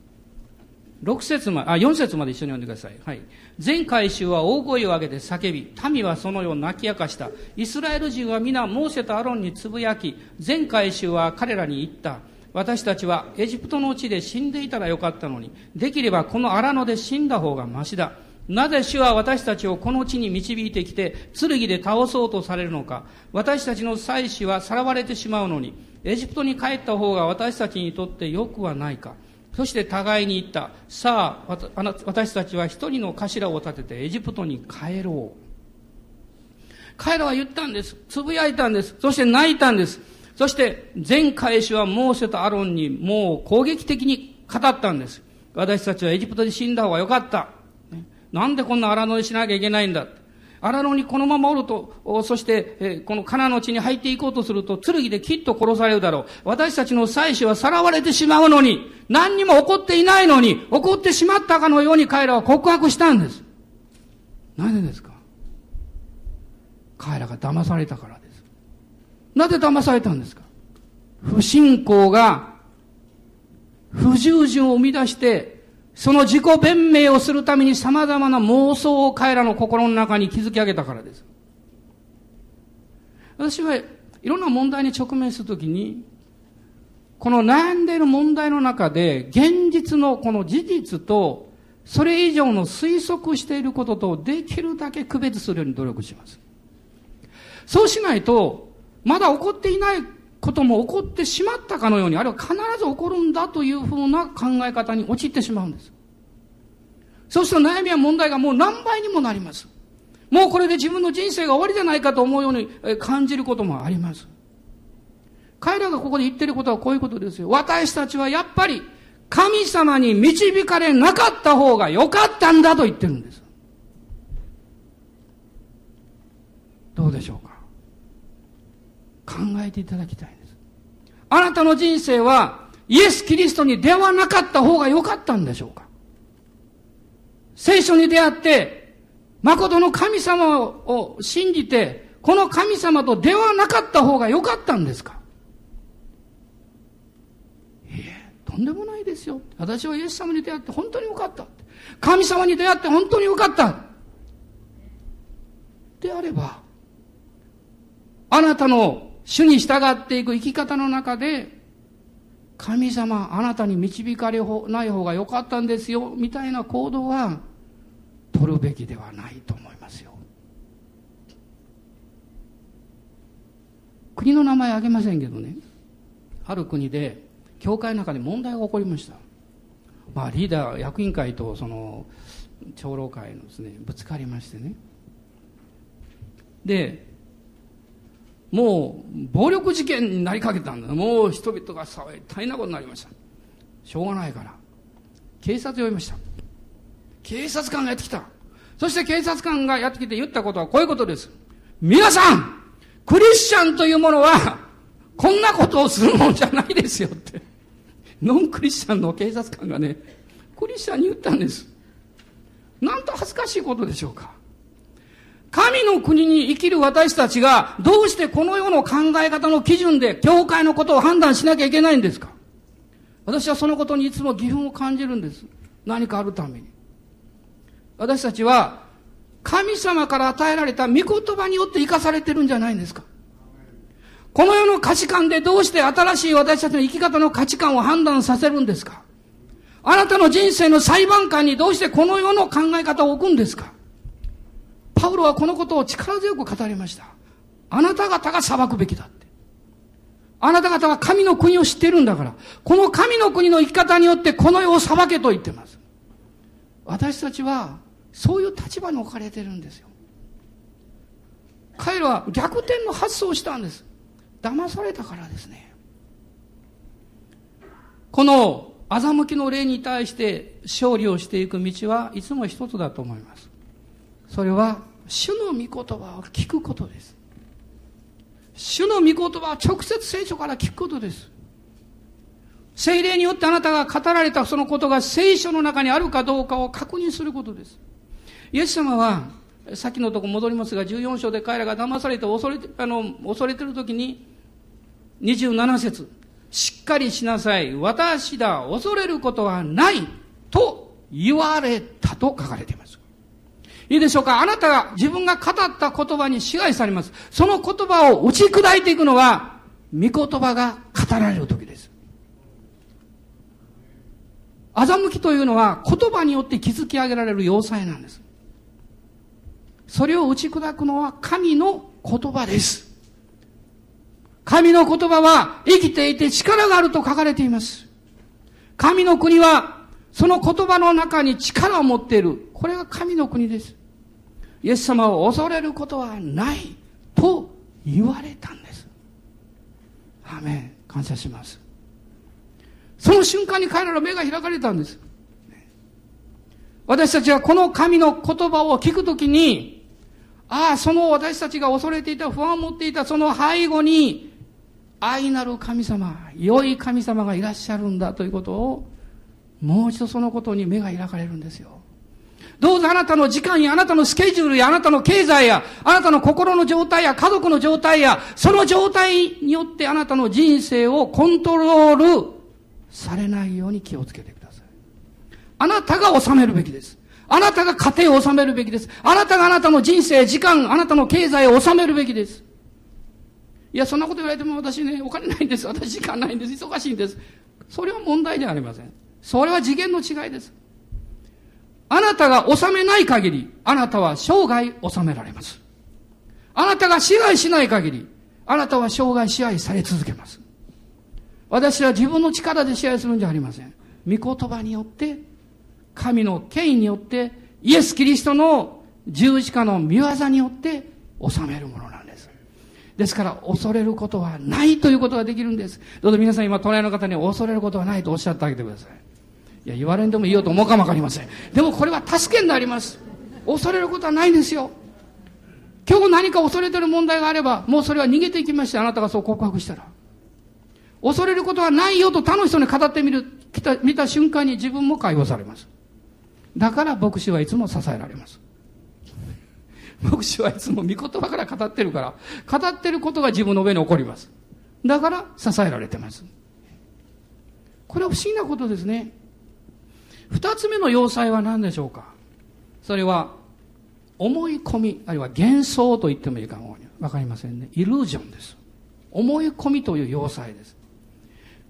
6節まあ、4節まで一緒に読んでください。はい。全回収は大声を上げて叫び、民はそのよう泣き明かした。イスラエル人は皆、モーセとアロンにつぶやき、全回収は彼らに言った。私たちはエジプトの地で死んでいたらよかったのに、できればこの荒野で死んだ方がましだ。なぜ主は私たちをこの地に導いてきて、剣で倒そうとされるのか。私たちの妻子はさらわれてしまうのに、エジプトに帰った方が私たちにとってよくはないか。そして互いに言った。さあ、私たちは一人の頭を立ててエジプトに帰ろう。彼らは言ったんです。つぶやいたんです。そして泣いたんです。そして全返しはモーセとアロンにもう攻撃的に語ったんです。私たちはエジプトで死んだ方がよかった。なんでこんな荒野にしなきゃいけないんだ。荒野にこのままおると、そして、えこのカナの地に入っていこうとすると、剣できっと殺されるだろう。私たちの妻子はさらわれてしまうのに、何にも起こっていないのに、起こってしまったかのように彼らは告白したんです。なぜですか？彼らが騙されたからです。なぜ騙されたんですか？不信仰が不従順を生み出してその自己弁明をするために様々な妄想を彼らの心の中に築き上げたからです。私はいろんな問題に直面するときに、この悩んでいる問題の中で、現実のこの事実と、それ以上の推測していることと、できるだけ区別するように努力します。そうしないと、まだ起こっていないことも起こってしまったかのように、あるいは必ず起こるんだというふうな考え方に陥ってしまうんです。そうすると悩みや問題がもう何倍にもなります。もうこれで自分の人生が終わりじゃないかと思うように感じることもあります。彼らがここで言ってることはこういうことですよ。私たちはやっぱり神様に導かれなかった方が良かったんだと言ってるんです。どうでしょうか？考えていただきたいんです。あなたの人生はイエス・キリストに出会わなかった方が良かったんでしょうか？聖書に出会って、誠の神様を信じて、この神様と出会わなかった方が良かったんですか？いえ、とんでもないですよ。私はイエス様に出会って本当に良かった。神様に出会って本当に良かった。であれば、あなたの主に従っていく生き方の中で、神様、あなたに導かれない方が良かったんですよ、みたいな行動は、取るべきではないと思いますよ。国の名前あげませんけどね、ある国で、教会の中で問題が起こりました。まあ、リーダー、役員会とその、長老会のですね、ぶつかりましてね。で、もう暴力事件になりかけたんだ。もう人々が騒い大変なことになりました。しょうがないから。警察呼びました。警察官がやってきた。そして警察官がやってきて言ったことはこういうことです。皆さんクリスチャンというものは、こんなことをするもんじゃないですよって。ノンクリスチャンの警察官がね、クリスチャンに言ったんです。なんと恥ずかしいことでしょうか。神の国に生きる私たちが、どうしてこの世の考え方の基準で、教会のことを判断しなきゃいけないんですか？私はそのことにいつも疑問を感じるんです。何かあるために。私たちは、神様から与えられた御言葉によって生かされてるんじゃないんですか？この世の価値観でどうして新しい私たちの生き方の価値観を判断させるんですか？あなたの人生の裁判官にどうしてこの世の考え方を置くんですか？パウロはこのことを力強く語りました。あなた方が裁くべきだって。あなた方は神の国を知ってるんだから、この神の国の生き方によってこの世を裁けと言ってます。私たちはそういう立場に置かれてるんですよ。彼らは逆転の発想をしたんです。騙されたからですね。この欺きの霊に対して勝利をしていく道はいつも一つだと思います。それは主の御言葉を聞くことです。主の御言葉を直接聖書から聞くことです。聖霊によってあなたが語られたそのことが聖書の中にあるかどうかを確認することです。イエス様は、さっきのとこ戻りますが、14章で彼らが騙されて恐れて、あの、恐れてる時に、27節しっかりしなさい。私だ。恐れることはない。と言われたと書かれています。いいでしょうか？あなたが自分が語った言葉に支配されます。その言葉を打ち砕いていくのは、御言葉が語られる時です。欺きというのは言葉によって築き上げられる要塞なんです。それを打ち砕くのは神の言葉です。神の言葉は生きていて力があると書かれています。神の国はその言葉の中に力を持っている。これが神の国です。イエス様を恐れることはないと言われたんです。アメン。感謝します。その瞬間に彼らの目が開かれたんです。私たちはこの神の言葉を聞くときに、ああ、その私たちが恐れていた、不安を持っていた、その背後に、愛なる神様、良い神様がいらっしゃるんだということを、もう一度そのことに目が開かれるんですよ。どうぞあなたの時間やあなたのスケジュールやあなたの経済やあなたの心の状態や家族の状態やその状態によってあなたの人生をコントロールされないように気をつけてください。あなたが治めるべきです。あなたが家庭を治めるべきです。あなたがあなたの人生、時間、あなたの経済を治めるべきです。いや、そんなこと言われても私ね、お金ないんです。私時間ないんです。忙しいんです。それは問題ではありません。それは次元の違いです。あなたが治めない限り、あなたは生涯治められます。あなたが支配しない限り、あなたは生涯支配され続けます。私は自分の力で支配するんじゃありません。御言葉によって、神の権威によって、イエス・キリストの十字架の見業によって治めるものなんです。ですから、恐れることはないということができるんです。どうぞ皆さん今、隣の方に恐れることはないとおっしゃってあげてください。いや、言われんでもいいよと思うかもわかりません。でもこれは助けになります。恐れることはないんですよ。今日何か恐れてる問題があれば、もうそれは逃げていきまして、あなたがそう告白したら。恐れることはないよと他の人に語ってみる、来た、見た瞬間に自分も解放されます。だから牧師はいつも支えられます。牧師はいつも御言葉から語ってるから、語ってることが自分の上に起こります。だから支えられてます。これは不思議なことですね。二つ目の要塞は何でしょうか？それは、思い込み、あるいは幻想と言ってもいいかもわかりませんね。イルージョンです。思い込みという要塞です。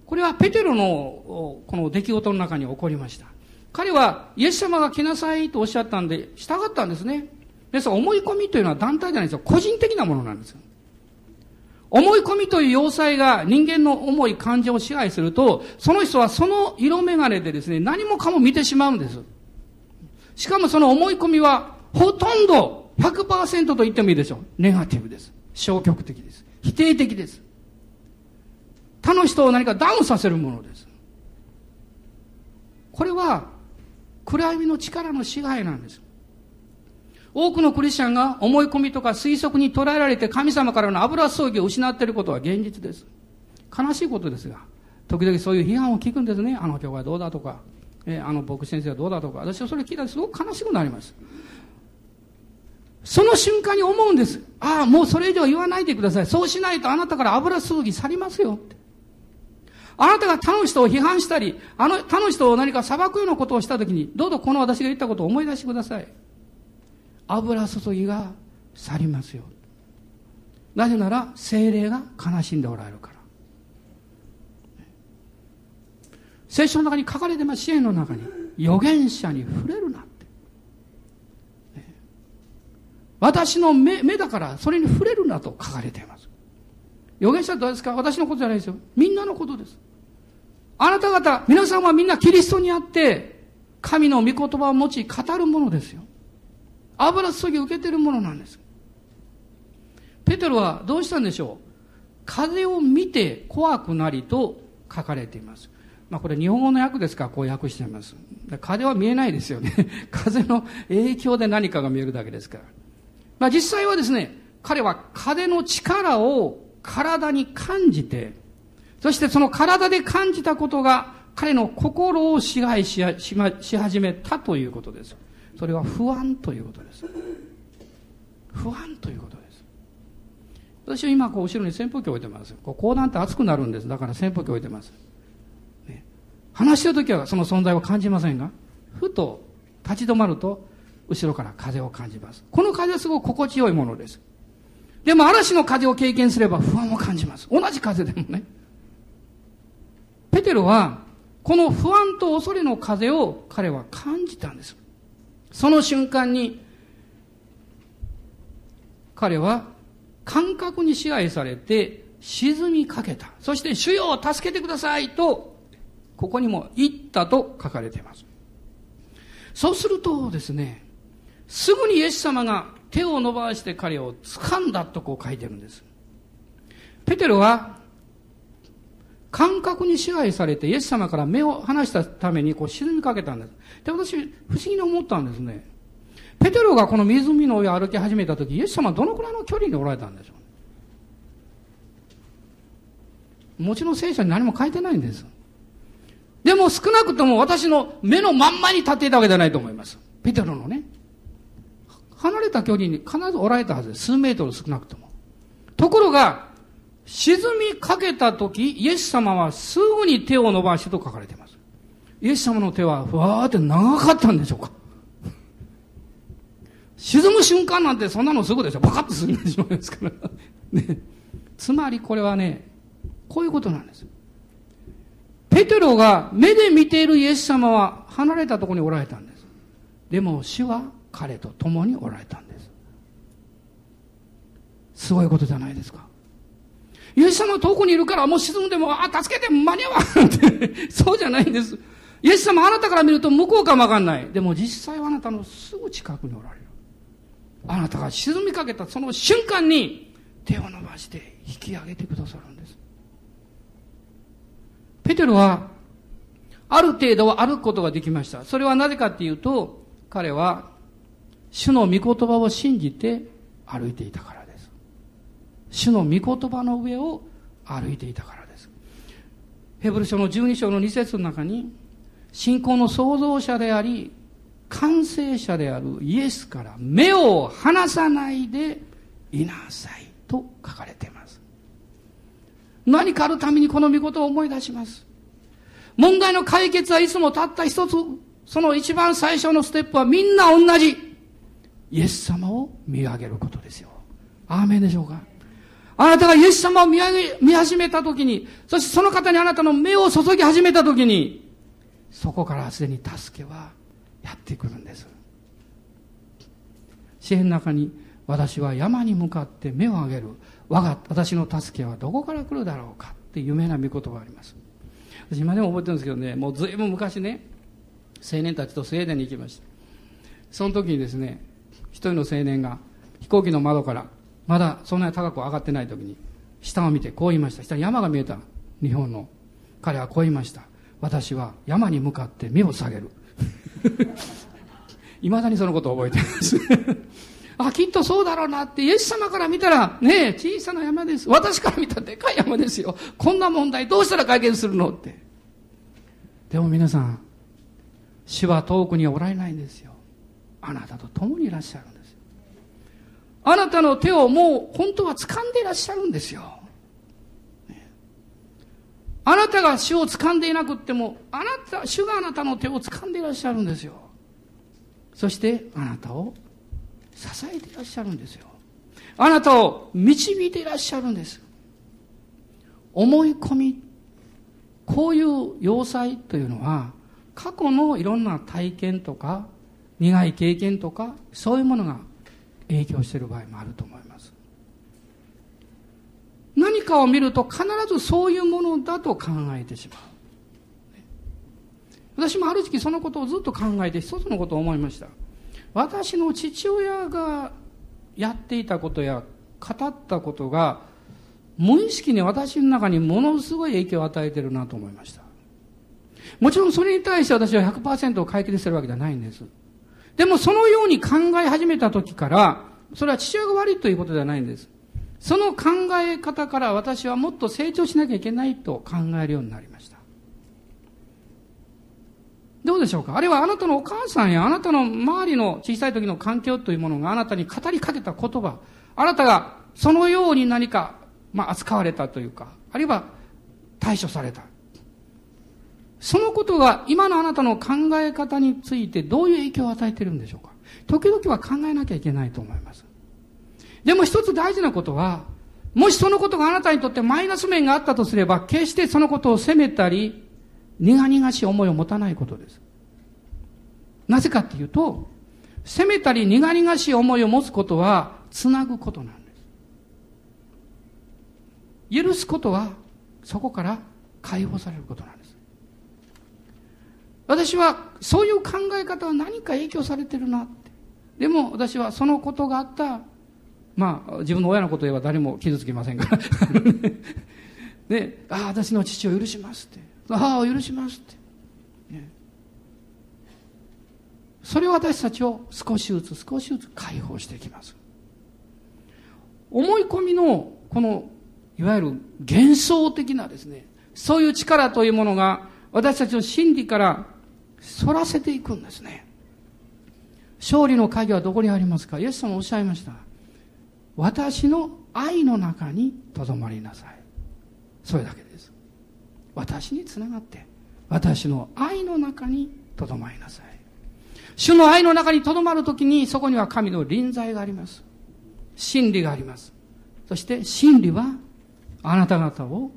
これはペテロのこの出来事の中に起こりました。彼はイエス様が来なさいとおっしゃったんで従ったんですね。ですから思い込みというのは団体じゃないですよ。個人的なものなんですよ。思い込みという要塞が人間の重い感情を支配すると、その人はその色眼鏡でですね、何もかも見てしまうんです。しかもその思い込みは、ほとんど100%と言ってもいいでしょう。ネガティブです。消極的です。否定的です。他の人を何かダウンさせるものです。これは、暗闇の力の支配なんです。多くのクリスチャンが思い込みとか推測に捉えられて神様からの油葬儀を失っていることは現実です。悲しいことですが、時々そういう批判を聞くんですね。あの教会どうだとか、えー、あの牧師先生はどうだとか。私はそれ聞いたらすごく悲しくなります。その瞬間に思うんです。ああ、もうそれ以上言わないでください。そうしないとあなたから油すぎ去りますよ。あなたが他の人を批判したり、あの他の人を何か裁くようなことをしたときに、どうぞこの私が言ったことを思い出してください。油注ぎが去りますよ。なぜなら、精霊が悲しんでおられるから。聖書の中に書かれてます、支援の中に。預言者に触れるなって。私の目目だからそれに触れるなと書かれています。預言者ってどうですか？私のことじゃないですよ。みんなのことです。あなた方、皆さんはみんなキリストにあって、神の御言葉を持ち語るものですよ。油注ぎ受けてるものなんです。ペテロはどうしたんでしょう？風を見て怖くなりと書かれています。まあこれ日本語の訳ですからこう訳しています。風は見えないですよね。<laughs> 風の影響で何かが見えるだけですから。まあ実際はですね、彼は風の力を体に感じて、そしてその体で感じたことが彼の心を支配しし始めたということです。それは不安ということです。不安ということです。私は今こう後ろに扇風機置いてます。こう講談って熱くなるんです。だから扇風機置いてます。ね、話してるときはその存在を感じませんが、ふと立ち止まると後ろから風を感じます。この風はすごく心地よいものです。でも嵐の風を経験すれば不安を感じます。同じ風でもね。ペテロは、この不安と恐れの風を彼は感じたんです。その瞬間に、彼は感覚に支配されて沈みかけた。そして主よ助けてくださいと、ここにも言ったと書かれています。そうするとですね、すぐにイエス様が手を伸ばして彼を掴んだとこう書いてるんです。ペテロは感覚に支配されてイエス様から目を離したためにこう沈みかけたんです。で、私、不思議に思ったんですね。ペテロがこの湖の上を歩き始めた時、イエス様はどのくらいの距離におられたんでしょう？もちろん聖書に何も書いてないんです。でも少なくとも私の目のまんまに立っていたわけじゃないと思います。ペテロのね。離れた距離に必ずおられたはずです。数メートル少なくとも。ところが、沈みかけた時、イエス様はすぐに手を伸ばしてと書かれています。イエス様の手はふわーって長かったんでしょうか沈む瞬間なんてそんなのすぐでしょ。バカッと過ぎてしまいますから。ね。つまりこれはね、こういうことなんです。ペテロが目で見ているイエス様は離れたところにおられたんです。でも死は彼と共におられたんですすごいことじゃないですかイエス様は遠くにいるからもう沈んでも、あ、助けて間に合わんって <laughs> そうじゃないんです。イエス様あなたから見ると向こうかもわかんない。でも実際はあなたのすぐ近くにおられる。あなたが沈みかけたその瞬間に手を伸ばして引き上げてくださるんです。ペテロはある程度は歩くことができました。それはなぜかっていうと、彼は主の御言葉を信じて歩いていたから。主の御言葉の上を歩いていたからです。ヘブル書の12章の2節の中に、信仰の創造者であり、完成者であるイエスから目を離さないでいなさいと書かれています。何かあるためにこの御事を思い出します。問題の解決はいつもたった一つ、その一番最初のステップはみんな同じ。イエス様を見上げることですよ。アーメンでしょうか？あなたがイエス様を見上げ、見始めたときに、そしてその方にあなたの目を注ぎ始めたときに、そこからすでに助けはやってくるんです。詩篇の中に、私は山に向かって目を上げる。我が、私の助けはどこから来るだろうかって有名な御言葉があります。私今でも覚えてるんですけどね、もうずいぶん昔ね、青年たちとスウェーデンに行きました。その時にですね、一人の青年が飛行機の窓からまだそんなに高く上がってない時に下を見てこう言いました下に山が見えた日本の彼はこう言いました私は山に向かって目を下げる <laughs> いまだにそのことを覚えています <laughs> あ、きっとそうだろうなって、イエス様から見たら、ね小さな山です。私から見たらでかい山ですよ。こんな問題どうしたら解決するのって。でも皆さん、主は遠くにはおられないんですよ。あなたと共にいらっしゃるんです。あなたの手をもう本当は掴んでいらっしゃるんですよ。あなたが主を掴んでいなくっても、あなた、主があなたの手を掴んでいらっしゃるんですよ。そしてあなたを支えていらっしゃるんですよ。あなたを導いていらっしゃるんです。思い込み、こういう要塞というのは、過去のいろんな体験とか、苦い経験とか、そういうものが影響している場合もあると思います。何かを見ると必ずそういうものだと考えてしまう。私もある時期そのことをずっと考えて一つのことを思いました。私の父親がやっていたことや語ったことが無意識に私の中にものすごい影響を与えてるなと思いました。もちろんそれに対して私は100%を解決するわけではないんです。でもそのように考え始めた時から、それは父親が悪いということではないんです。その考え方から私はもっと成長しなきゃいけないと考えるようになりました。どうでしょうか？あるいはあなたのお母さんやあなたの周りの小さい時の環境というものがあなたに語りかけた言葉、あなたがそのように何か、まあ、扱われたというか、あるいは対処された。そのことが今のあなたの考え方についてどういう影響を与えているんでしょうか？時々は考えなきゃいけないと思います。でも一つ大事なことは、もしそのことがあなたにとってマイナス面があったとすれば、決してそのことを責めたり、苦々しい思いを持たないことです。なぜかっていうと、責めたり苦々しい思いを持つことは、つなぐことなんです。許すことは、そこから解放されることなんです。私は、そういう考え方は何か影響されてるなって。でも、私はそのことがあった、まあ、自分の親のこと言えば誰も傷つきませんから。<laughs> ね、ああ、私の父を許しますって。母を許しますって、ね、それを私たちを少しずつ少しずつ解放していきます思い込みのこのいわゆる幻想的なですねそういう力というものが私たちの心理から反らせていくんですね。勝利の鍵はどこにありますか？イエス様おっしゃいました。私の愛の中にとどまりなさい。それだけです。私につながって私の愛の中にとどまりなさい。主の愛の中にとどまるときにそこには神の臨在があります。真理があります。そして真理はあなた方を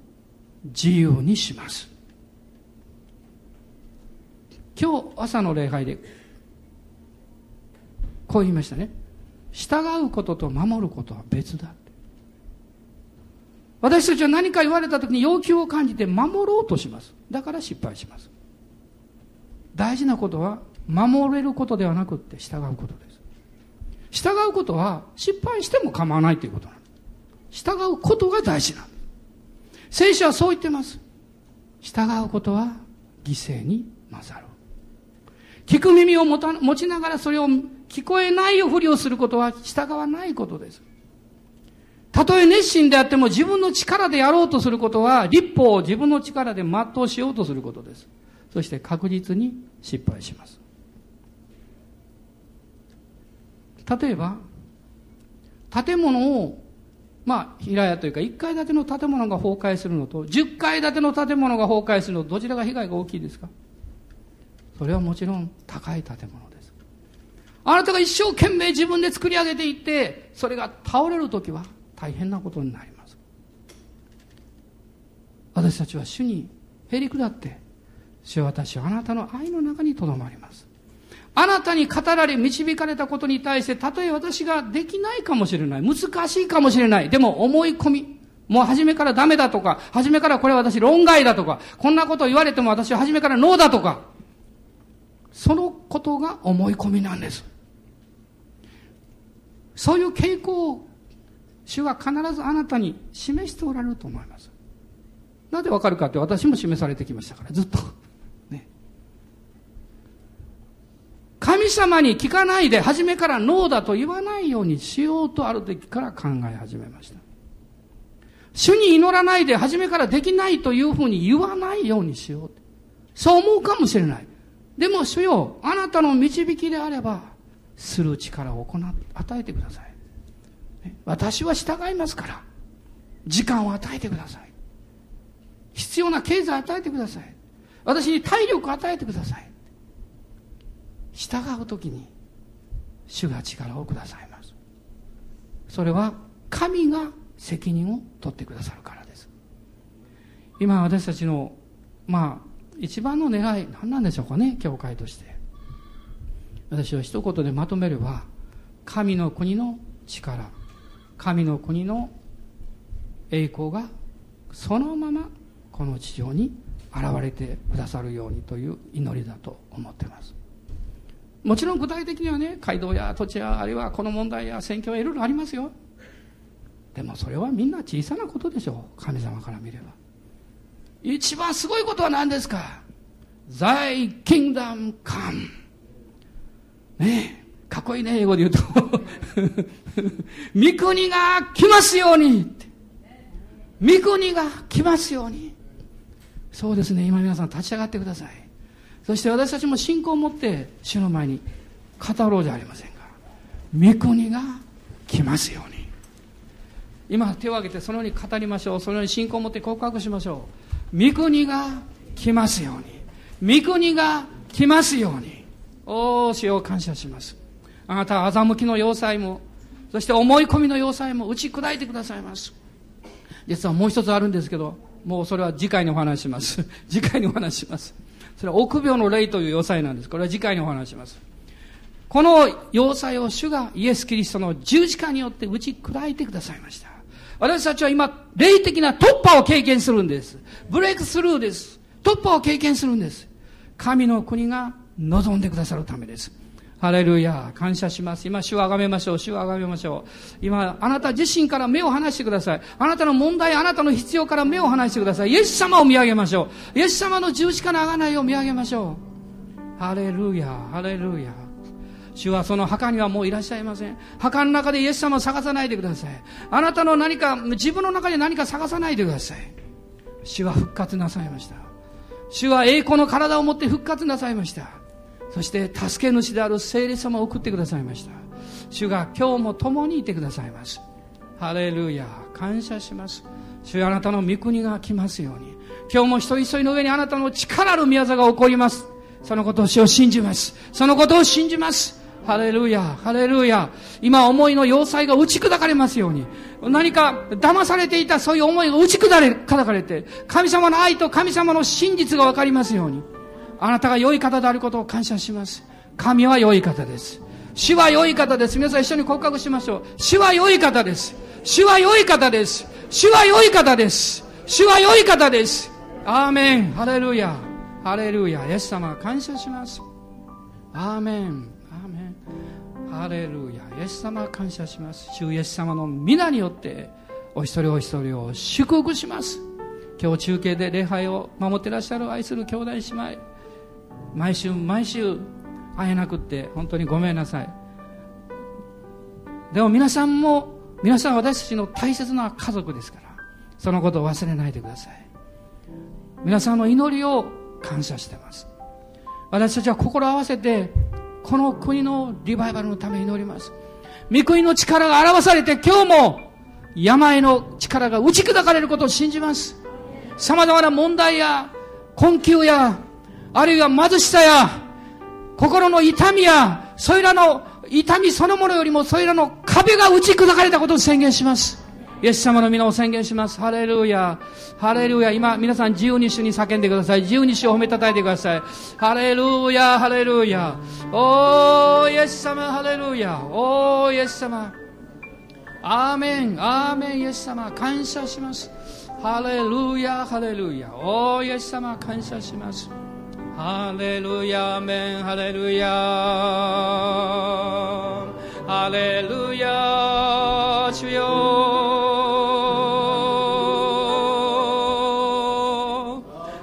自由にします。今日朝の礼拝でこう言いましたね従うことと守ることは別だ私たちは何か言われた時に要求を感じて守ろうとします。だから失敗します。大事なことは守れることではなくって従うことです。従うことは失敗しても構わないということなんです。従うことが大事なんです。聖書はそう言ってます。従うことは犠牲に勝る。聞く耳を持た持ちながらそれを聞こえないふりをすることは従わないことです。たとえ熱心であっても自分の力でやろうとすることは、立法を自分の力で全うしようとすることです。そして確実に失敗します。例えば、建物を、まあ、平屋というか、1階建ての建物が崩壊するのと、10階建ての建物が崩壊するのと、どちらが被害が大きいですか？それはもちろん高い建物です。あなたが一生懸命自分で作り上げていって、それが倒れるときは、大変なことになります私たちは主にへり下って主は私はあなたの愛の中にとどまりますあなたに語られ導かれたことに対してたとえ私ができないかもしれない難しいかもしれないでも思い込みもう初めからダメだとか、初めからこれ私論外だとか、こんなことを言われても私は初めからノーだとか、そのことが思い込みなんです。そういう傾向を主は必ずあなたに示しておられると思います。なぜわかるかって私も示されてきましたから、ずっと。ね。神様に聞かないで、初めからノーだと言わないようにしようとある時から考え始めました。主に祈らないで、初めからできないというふうに言わないようにしよう。そう思うかもしれない。でも主よ、あなたの導きであれば、する力を行与えてください。私は従いますから、時間を与えてください。必要な経済を与えてください。私に体力を与えてください。従うときに、主が力をくださいます。それは、神が責任を取ってくださるからです。今私たちの、まあ、一番の願い、何なんでしょうかね、教会として。私は一言でまとめれば、神の国の力、神の国の栄光がそのままこの地上に現れてくださるようにという祈りだと思ってます。もちろん具体的にはね街道や土地やあるいはこの問題や選挙はいろいろありますよ。でもそれはみんな小さなことでしょう。神様から見れば。一番すごいことは何ですか？Thy kingdom come. ねえ。かっこいいね英語で言うと。<laughs> 御国が来ますように御国が来ますように。そうですね。今皆さん立ち上がってください。そして私たちも信仰を持って主の前に語ろうじゃありませんか。御国が来ますように。今手を挙げてそのように語りましょう。そのように信仰を持って告白しましょう。御国が来ますように御国が来ますようにおお主を感謝しますあなたは欺きの要塞もそして思い込みの要塞も打ち砕いてくださいます実はもう一つあるんですけどもうそれは次回にお話します。<laughs> 次回にお話します。それは臆病の霊という要塞なんです。これは次回にお話します。この要塞を主がイエス・キリストの十字架によって打ち砕いてくださいました。私たちは今、霊的な突破を経験するんです。ブレイクスルーです。突破を経験するんです。神の国が望んでくださるためです。ハレルヤ。感謝します。今、主をあがめましょう。主をあがめましょう。今、あなた自身から目を離してください。あなたの問題、あなたの必要から目を離してください。イエス様を見上げましょう。イエス様の十字架のあがないを見上げましょう。ハレルヤ。ハレルヤ。主はその墓にはもういらっしゃいません。墓の中でイエス様を探さないでください。あなたの何か、自分の中で何か探さないでください。主は復活なさいました。主は栄光の体を持って復活なさいました。そして助け主である聖霊様を送ってくださいました主が今日も共にいてくださいますハレルヤ感謝します主あなたの御国が来ますように今日も一人一人の上にあなたの力ある宮座が起こりますそのことを主を信じますそのことを信じますハレルヤ、ハレルヤ。今思いの要塞が打ち砕かれますように。何か騙されていたそういう思いが打ち砕かれて、神様の愛と神様の真実がわかりますように。あなたが良い方であることを感謝します。神は良い方です。主は良い方です。皆さん一緒に告白しましょう。主は良い方です。主は良い方です。主は良い方です。主は良い方です。アーメン。ハレルヤ。ハレルヤ。イエス様、感謝します。アーメン。アーメン。ハレルヤ。イエス様、感謝します。主イエス様の皆によって、お一人お一人を祝福します。今日中継で礼拝を守ってらっしゃる愛する兄弟姉妹。毎週毎週会えなくって本当にごめんなさいでも皆さんも皆さん私たちの大切な家族ですからそのことを忘れないでください皆さんの祈りを感謝してます私たちは心を合わせてこの国のリバイバルのために祈ります御国の力が表されて今日も病の力が打ち砕かれることを信じます様々な問題や困窮やあるいは貧しさや、心の痛みや、それらの痛みそのものよりも、それらの壁が打ち砕かれたことを宣言します。イエス様の皆を宣言します。ハレルヤ。ハレルヤ。今、皆さん自由に主に叫んでください。自由に主を褒めたたえてください。ハレルヤ、ハレルヤ。おー、イエス様、ハレルヤ。おー、イエス様。アーメン、アーメン、イエス様、感謝します。ハレルヤ、ハレルヤ。おー、イエス様、感謝します。ハレルヤアメンハレルヤハレルヤ主よ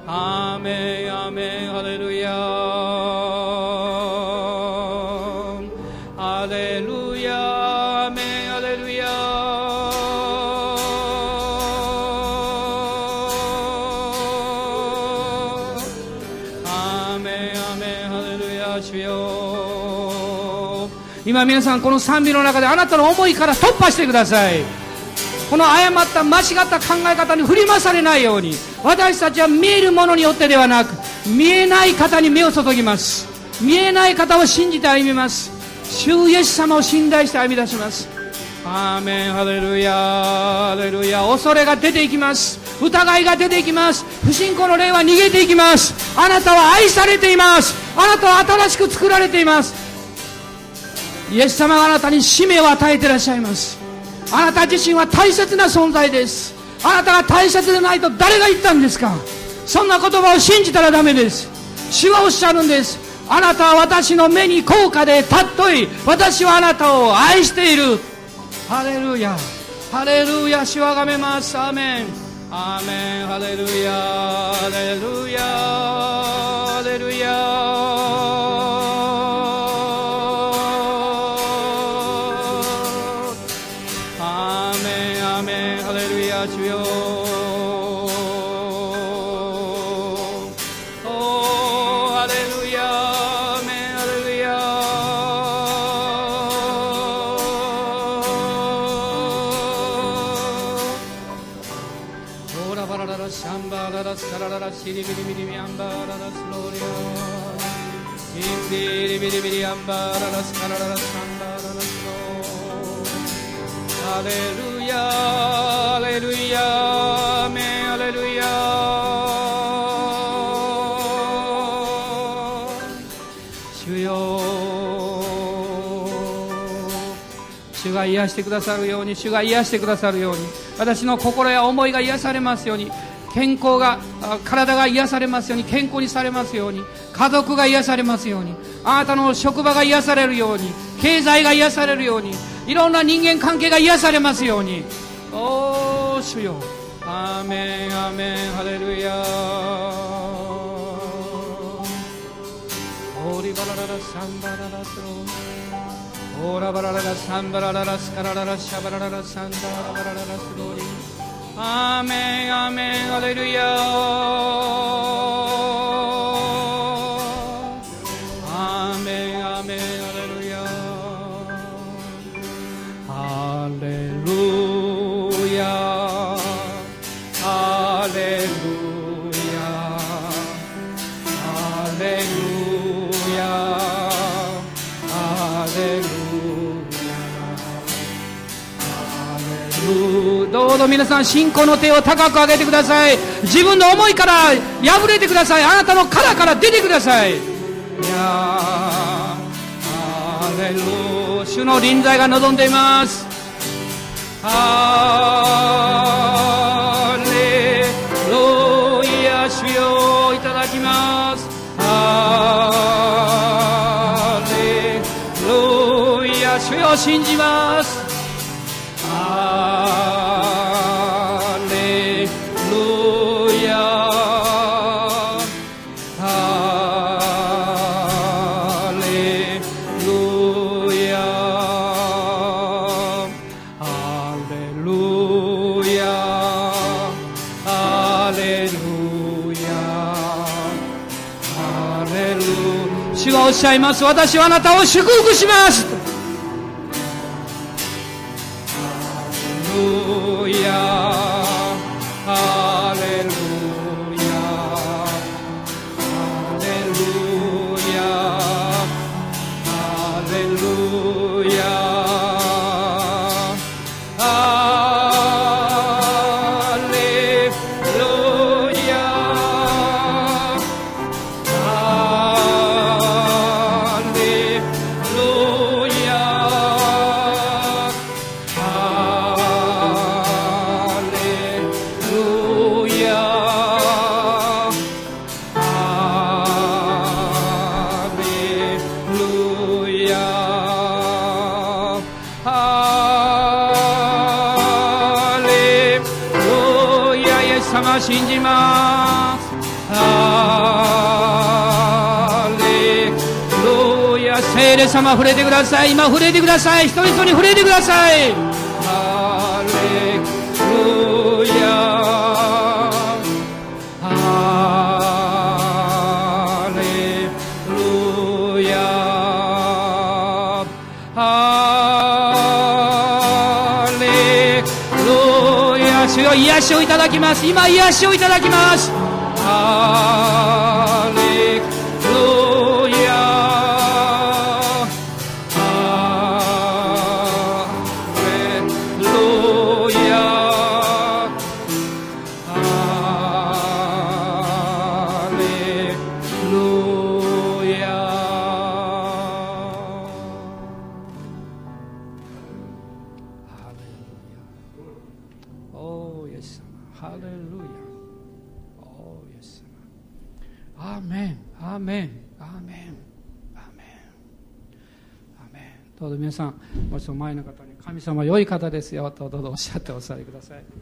アメンアメンハレ今皆さんこの賛美の中であなたの思いから突破してください。この誤った間違った考え方に振り回されないように私たちは見えるものによってではなく見えない方に目を注ぎます。見えない方を信じて歩みます。主イエス様を信頼して歩み出します。アーメンハレルヤハレルヤ恐れが出ていきます。疑いが出ていきます。不信仰の霊は逃げていきます。あなたは愛されています。あなたは新しく作られています。イエス様があなたに使命を与えていらっしゃいます。あなた自身は大切な存在です。あなたが大切でないと誰が言ったんですか？そんな言葉を信じたらダメです。主はおっしゃるんです。あなたは私の目に高価で尊い。私はあなたを愛している。ハレルヤ。ハレルヤ。主はがめます。アメン。アメン。ハレルヤ。ハレルヤ。主よ主が癒してくださるように主が癒してくださるように私の心や思いが癒されますように健康が体が癒されますように健康にされますように家族が癒されますようにあなたの職場が癒されるように経済が癒されるようにいろんな人間関係が癒されますように。おー主よ。アーメンアーメン。ハレルヤオーリバラララサンバララスローオーラバラララサンバラララスカラララシャバラララサンダラバラララスローリアーメンアーメン。ハレルヤど皆さん信仰の手を高く上げてください。自分の思いから破れてください。あなたの殻から出てください。いやーハレル主の臨在が望んでいます。ハレルヤ主よいただきます。ハレルヤ主よ信じます。ハしゃいます。私はあなたを祝福します。ハレルヤ聖霊エス様触れてください。今触れてください。一人一人触れてください。ハレルヤ。ハレルヤ。ハレルヤ。主よ癒しをいただきます。今癒しをいただきます。ンどうぞ皆さんもしお前の方に神様良い方ですよとどうぞおっしゃってお座りください。